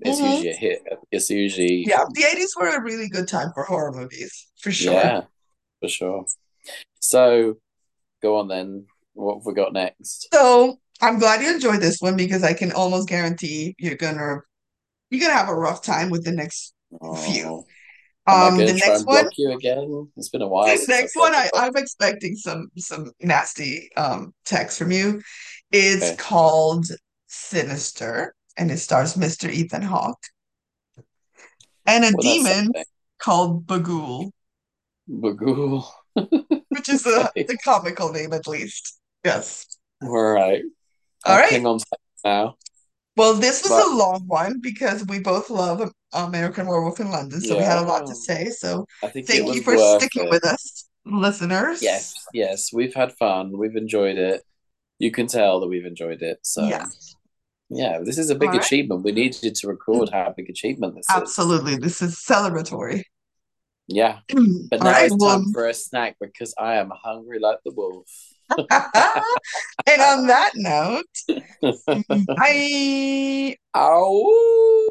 Speaker 1: It's
Speaker 2: hmm
Speaker 1: usually a hit. It's usually
Speaker 2: Yeah, the 80s were a really good time for horror movies, for sure.
Speaker 1: yeah, for sure. So go on then. What have we got next?
Speaker 2: So I'm glad you enjoyed this one because I can almost guarantee you're gonna you're gonna have a rough time with the next few.
Speaker 1: Oh, am I
Speaker 2: Um, the next
Speaker 1: and
Speaker 2: one,
Speaker 1: you again? It's been a while I've
Speaker 2: next one, I, I'm expecting some some nasty um text from you. It's
Speaker 1: Okay.
Speaker 2: called Sinister, and it stars Mr. Ethan Hawke and a
Speaker 1: Well,
Speaker 2: demon called Bughuul,
Speaker 1: Bughuul. *laughs*
Speaker 2: which is a the comical name at least. Yes.
Speaker 1: All right.
Speaker 2: All right.
Speaker 1: on now.
Speaker 2: Well, this was
Speaker 1: But
Speaker 2: a long one because we both love American Werewolf in London, so we had a lot to say. So thank you for sticking
Speaker 1: it.
Speaker 2: with us, listeners.
Speaker 1: Yes, yes. We've had fun. We've enjoyed it. You can tell that we've enjoyed it. So
Speaker 2: Yeah.
Speaker 1: Yeah, this is a
Speaker 2: All
Speaker 1: big
Speaker 2: right.
Speaker 1: achievement. We needed to record how big achievement this is.
Speaker 2: Absolutely. This is celebratory.
Speaker 1: Yeah. *clears throat*
Speaker 2: All
Speaker 1: But now
Speaker 2: right.
Speaker 1: it's
Speaker 2: Well,
Speaker 1: time for a snack because I am hungry like the wolf. *laughs*
Speaker 2: and on that note, *laughs* bye.
Speaker 1: Ow!